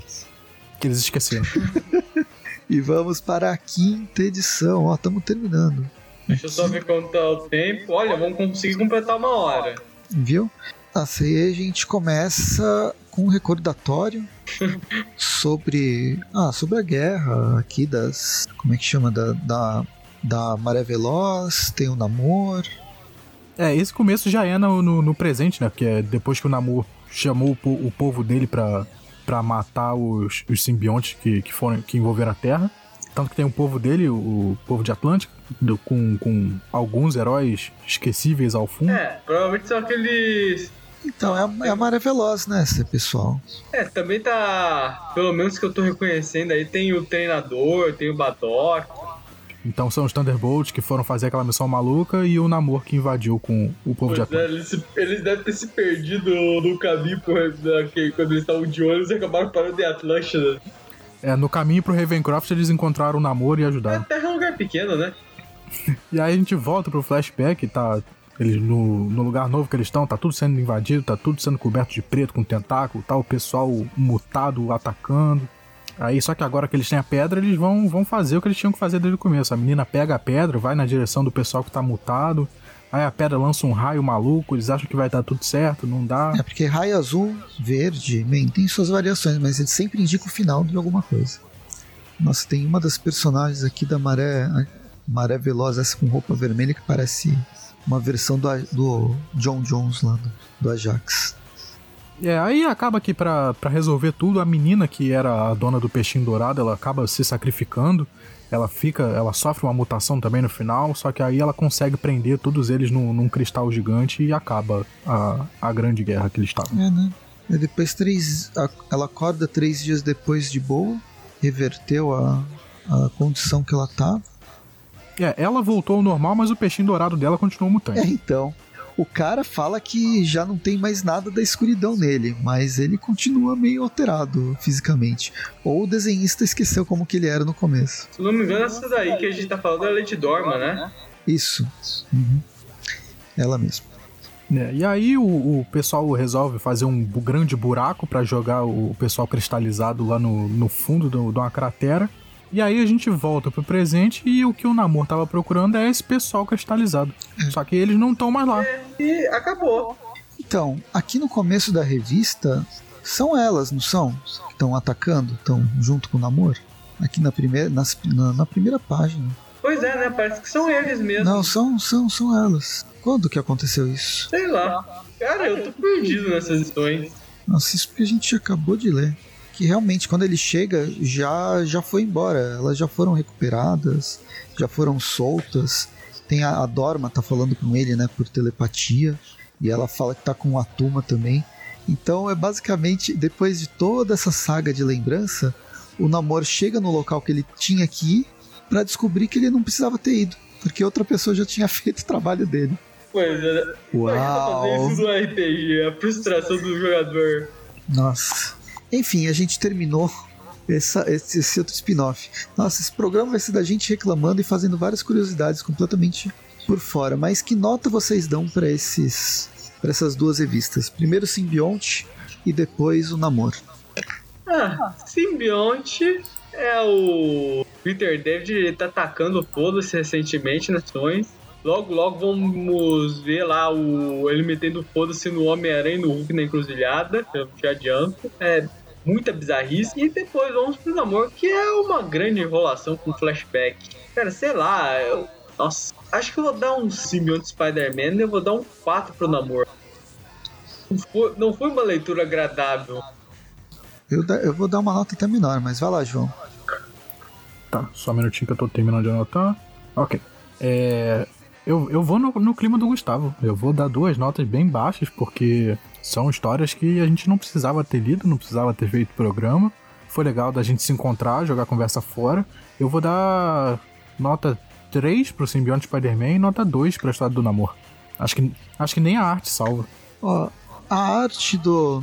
Que eles esqueceram. E vamos para a quinta edição. Ó, estamos terminando. Deixa eu só ver quanto tá o tempo. Olha, vamos conseguir completar uma hora. Viu? Nossa, aí a gente começa com um recordatório sobre. Ah, sobre a guerra aqui das. Como é que chama? Da, da, da Maré Veloz, tem o Namor. É, esse começo já é no, no, no presente, né? Porque é depois que o Namor chamou o, po- o povo dele pra, pra matar os, os simbiontes que, que, foram, que envolveram a Terra. Tanto que tem o povo dele, o, povo de Atlântica, do- com, com alguns heróis esquecíveis ao fundo. É, provavelmente são aqueles. Então, é a, é a Maré Veloz, né, esse pessoal? É, também tá. Pelo menos que eu tô reconhecendo aí, tem o treinador, tem o Badok. Então são os Thunderbolts que foram fazer aquela missão maluca e o Namor que invadiu com o povo de Pois é, Atlântica. eles, se- eles devem ter se perdido no caminho daqui, quando eles estavam de olhos e acabaram parando em Atlântida. É, no caminho pro Ravencroft eles encontraram o Namor e A ajudaram. Terra é um lugar pequeno, né? E aí a gente volta pro flashback, tá. Eles no, no lugar novo que eles estão, tá tudo sendo invadido, tá tudo sendo coberto de preto com tentáculo, tá o pessoal mutado atacando. Aí, só que agora que eles têm a pedra, eles vão, vão fazer o que eles tinham que fazer desde o começo. A menina pega a pedra, vai na direção do pessoal que tá mutado. Aí a pedra lança um raio maluco, eles acham que vai dar tudo certo, não dá. É, porque raio azul, verde, bem, tem suas variações, mas ele sempre indica o final de alguma coisa. Nossa, tem uma das personagens aqui da Maré, Maré Veloz, essa com roupa vermelha, que parece uma versão do, do John Jones lá, do, do Ajax. É, aí acaba que pra, pra resolver tudo, a menina que era a dona do peixinho dourado, ela acaba se sacrificando. Ela fica, ela sofre uma mutação também no final, só que aí ela consegue prender todos eles num, num cristal gigante e acaba a, a grande guerra que eles estavam. É, né? E depois, três, ela acorda três dias depois de boa, reverteu a, a condição que ela tava. É, ela voltou ao normal, mas o peixinho dourado dela continuou É, mutante. então. O cara fala que já não tem mais nada da escuridão nele, mas ele continua meio alterado fisicamente. Ou o desenhista esqueceu como que ele era no começo. Se não me engano, essa daí que a gente tá falando é a Lady Dorma, né? Isso. Uhum. Ela mesma. É, e aí o, o pessoal resolve fazer um grande buraco pra jogar o pessoal cristalizado lá no, no fundo do- de uma cratera. E aí a gente volta pro presente e o que o Namor tava procurando é esse pessoal cristalizado. Só que eles não estão mais lá. E acabou. Então, aqui no começo da revista, são elas, não são? Que estão atacando, estão junto com o Namor? Aqui na primeira, nas- na, na primeira página. Pois é, né? Parece que são eles mesmo. Não, são, são, são elas. Quando que aconteceu isso? Sei lá. Cara, eu tô perdido nessas histórias. Nossa, isso porque a gente acabou de ler. Que realmente, quando ele chega, já, já foi embora. Elas já foram recuperadas, já foram soltas. Tem a, a Dorma tá falando com ele, né, por telepatia. E ela fala que tá com a Tuma também. Então é basicamente, depois de toda essa saga de lembrança, o Namor chega no local que ele tinha que ir pra descobrir que ele não precisava ter ido. Porque outra pessoa já tinha feito o trabalho dele. Pois é. Fazer Uau! isso no RPG, a frustração do jogador. Nossa. Enfim, a gente terminou essa, esse, esse outro spin-off. Nossa, esse programa vai ser da gente reclamando e fazendo várias curiosidades completamente por fora. Mas que nota vocês dão para esses para essas duas revistas? Primeiro o Simbionte e depois o Namor. Ah, Simbionte é o Peter David ele tá atacando foda-se recentemente nas ações. Logo, logo vamos ver lá o ele metendo foda-se no Homem-Aranha e no Hulk na encruzilhada, eu te adianto. É muita bizarrice. E depois vamos pro namoro, que é uma grande enrolação com flashback. Cara, sei lá, eu, nossa, acho que eu vou dar um simbionte Spider-Man e eu vou dar um 4 pro namoro. Não foi, não foi uma leitura agradável. Eu, da- eu vou dar uma nota até menor, mas vai lá, João. Tá, só um minutinho que eu tô terminando de anotar. Ok. É, eu, eu vou no, no clima do Gustavo. Eu vou dar duas notas bem baixas, porque são histórias que a gente não precisava ter lido, não precisava ter feito programa. Foi legal da gente se encontrar, jogar conversa fora. Eu vou dar nota 3 pro Simbionte Spider-Man e nota 2 pra história do namoro. Acho que, acho que nem a arte salva. Ó, a arte do,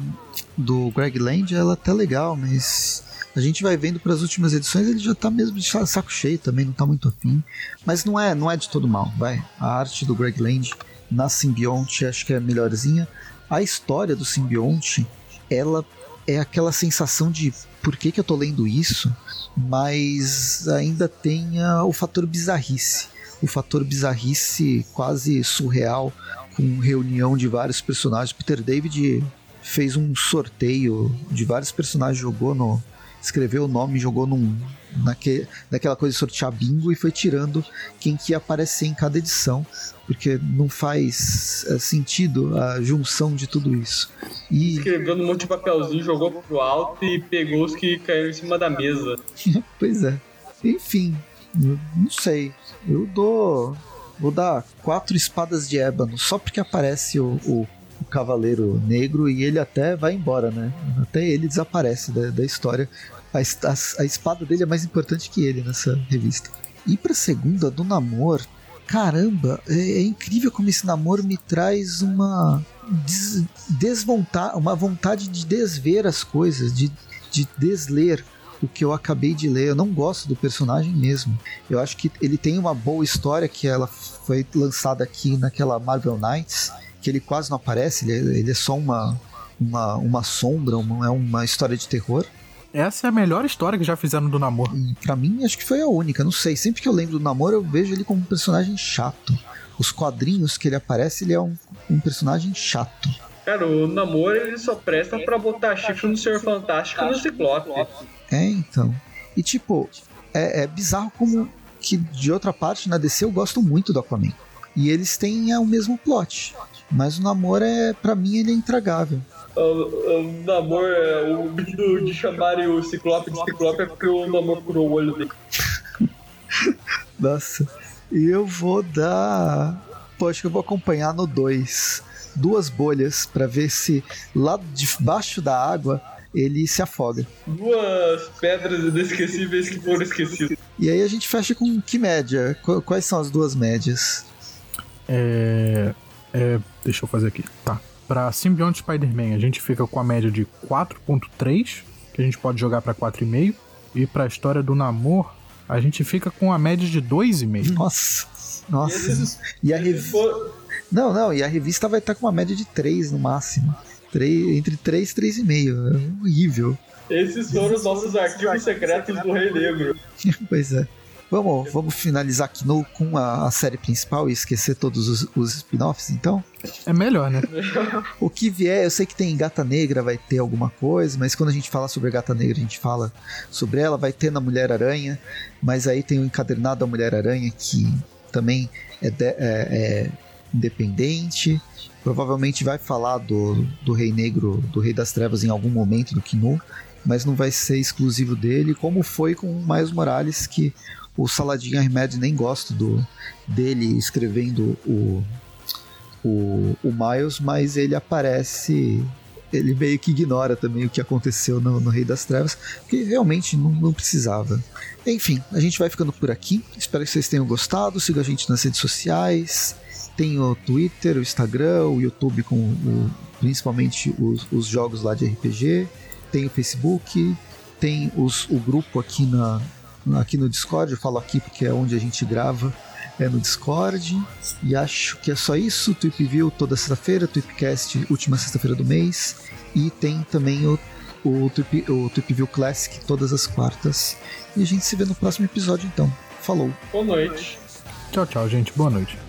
do Greg Land, ela tá legal, mas a gente vai vendo para as últimas edições, ele já tá mesmo de saco cheio também, não tá muito afim. Mas não é, não é de todo mal, vai. A arte do Greg Land na simbionte acho que é melhorzinha. A história do simbionte, ela é aquela sensação de por que, que eu tô lendo isso, mas ainda tem ah, o fator bizarrice. O fator bizarrice quase surreal, com reunião de vários personagens. Peter David fez um sorteio de vários personagens, jogou no. Escreveu o nome, jogou num. Naque, naquela coisa de sortear bingo e foi tirando quem que ia aparecer em cada edição, porque não faz é, sentido a junção de tudo isso. E Escreveu num monte de papelzinho, jogou pro alto e pegou os que caíram em cima da mesa. Pois é. Enfim, não sei. Eu dou. Vou dar quatro espadas de ébano, só porque aparece o, o, o Cavaleiro Negro e ele até vai embora, né? Até ele desaparece da, da história. A, a- a espada dele é mais importante que ele nessa revista. E pra segunda, do Namor, caramba, é, é incrível como esse namoro me traz uma des, desvonta- uma vontade de desver as coisas, de, de desler o que eu acabei de ler. Eu não gosto do personagem mesmo. Eu acho que ele tem uma boa história que ela foi lançada aqui naquela Marvel Knights, que ele quase não aparece, ele é, ele é só uma, uma, uma sombra, uma, é uma história de terror. Essa é a melhor história que já fizeram do namoro. E pra mim, acho que foi a única, não sei. Sempre que eu lembro do namoro, eu vejo ele como um personagem chato. Os quadrinhos que ele aparece, ele é um, um personagem chato. Cara, o namoro ele só presta pra botar chifre no Senhor Fantástico e no Ciclope. É, então. E tipo, é, é bizarro como que de outra parte na DC eu gosto muito do Aquaman. E eles têm é, o mesmo plot. Mas o namoro é, pra mim, ele é intragável. O, o namoro, é, o pedido de chamarem o Ciclope de Ciclope é porque o namoro curou o olho dele. Nossa. E eu vou dar. Pô, acho que eu vou acompanhar no 2. Duas bolhas pra ver se lá debaixo da água ele se afoga. Duas pedras inesquecíveis que foram esquecidas. E aí a gente fecha com que média? Qu- Quais são as duas médias? É, é, deixa eu fazer aqui. Tá. Pra Symbionte Spider-Man, a gente fica com a média de 4.3, que a gente pode jogar pra 4,5. E pra história do Namor, a gente fica com a média de 2,5. Nossa. Nossa. Esses- E a revista. foram- Não, não, e a revista vai estar com uma média de 3 no máximo. 3, entre 3 e 3,5. É horrível. Esses foram os nossos arquivos secretos do Rei Negro. pois é. Vamos, vamos finalizar aqui no, com a, a série principal e esquecer todos os, os spin-offs, então? É melhor, né? O que vier, eu sei que tem Gata Negra, vai ter alguma coisa, mas quando a gente fala sobre a Gata Negra, a gente fala sobre ela, vai ter na Mulher-Aranha, mas aí tem o encadernado da Mulher-Aranha, que também é, de- é- é independente. Provavelmente vai falar do, do Rei Negro, do Rei das Trevas em algum momento do Kinu, mas não vai ser exclusivo dele, como foi com o Miles Morales, que o Saladin Ahmed nem gosta do, dele escrevendo o, o, o Miles, mas ele aparece. Ele meio que ignora também o que aconteceu no, no Rei das Trevas, porque realmente não, não precisava. Enfim, a gente vai ficando por aqui. Espero que vocês tenham gostado. Siga a gente nas redes sociais. Tem o Twitter, o Instagram, o YouTube com o- principalmente os, os jogos lá de RPG. Tem o Facebook. Tem os- o grupo aqui, na, aqui no Discord. Eu falo aqui porque é onde a gente grava. É no Discord. E acho que é só isso. Tweep View toda sexta-feira, Tweepcast última sexta-feira do mês. E tem também o, o, Tweep, o Tweep View Classic todas as quartas. E a gente se vê no próximo episódio então. Falou! Boa noite. Tchau, tchau, gente. Boa noite.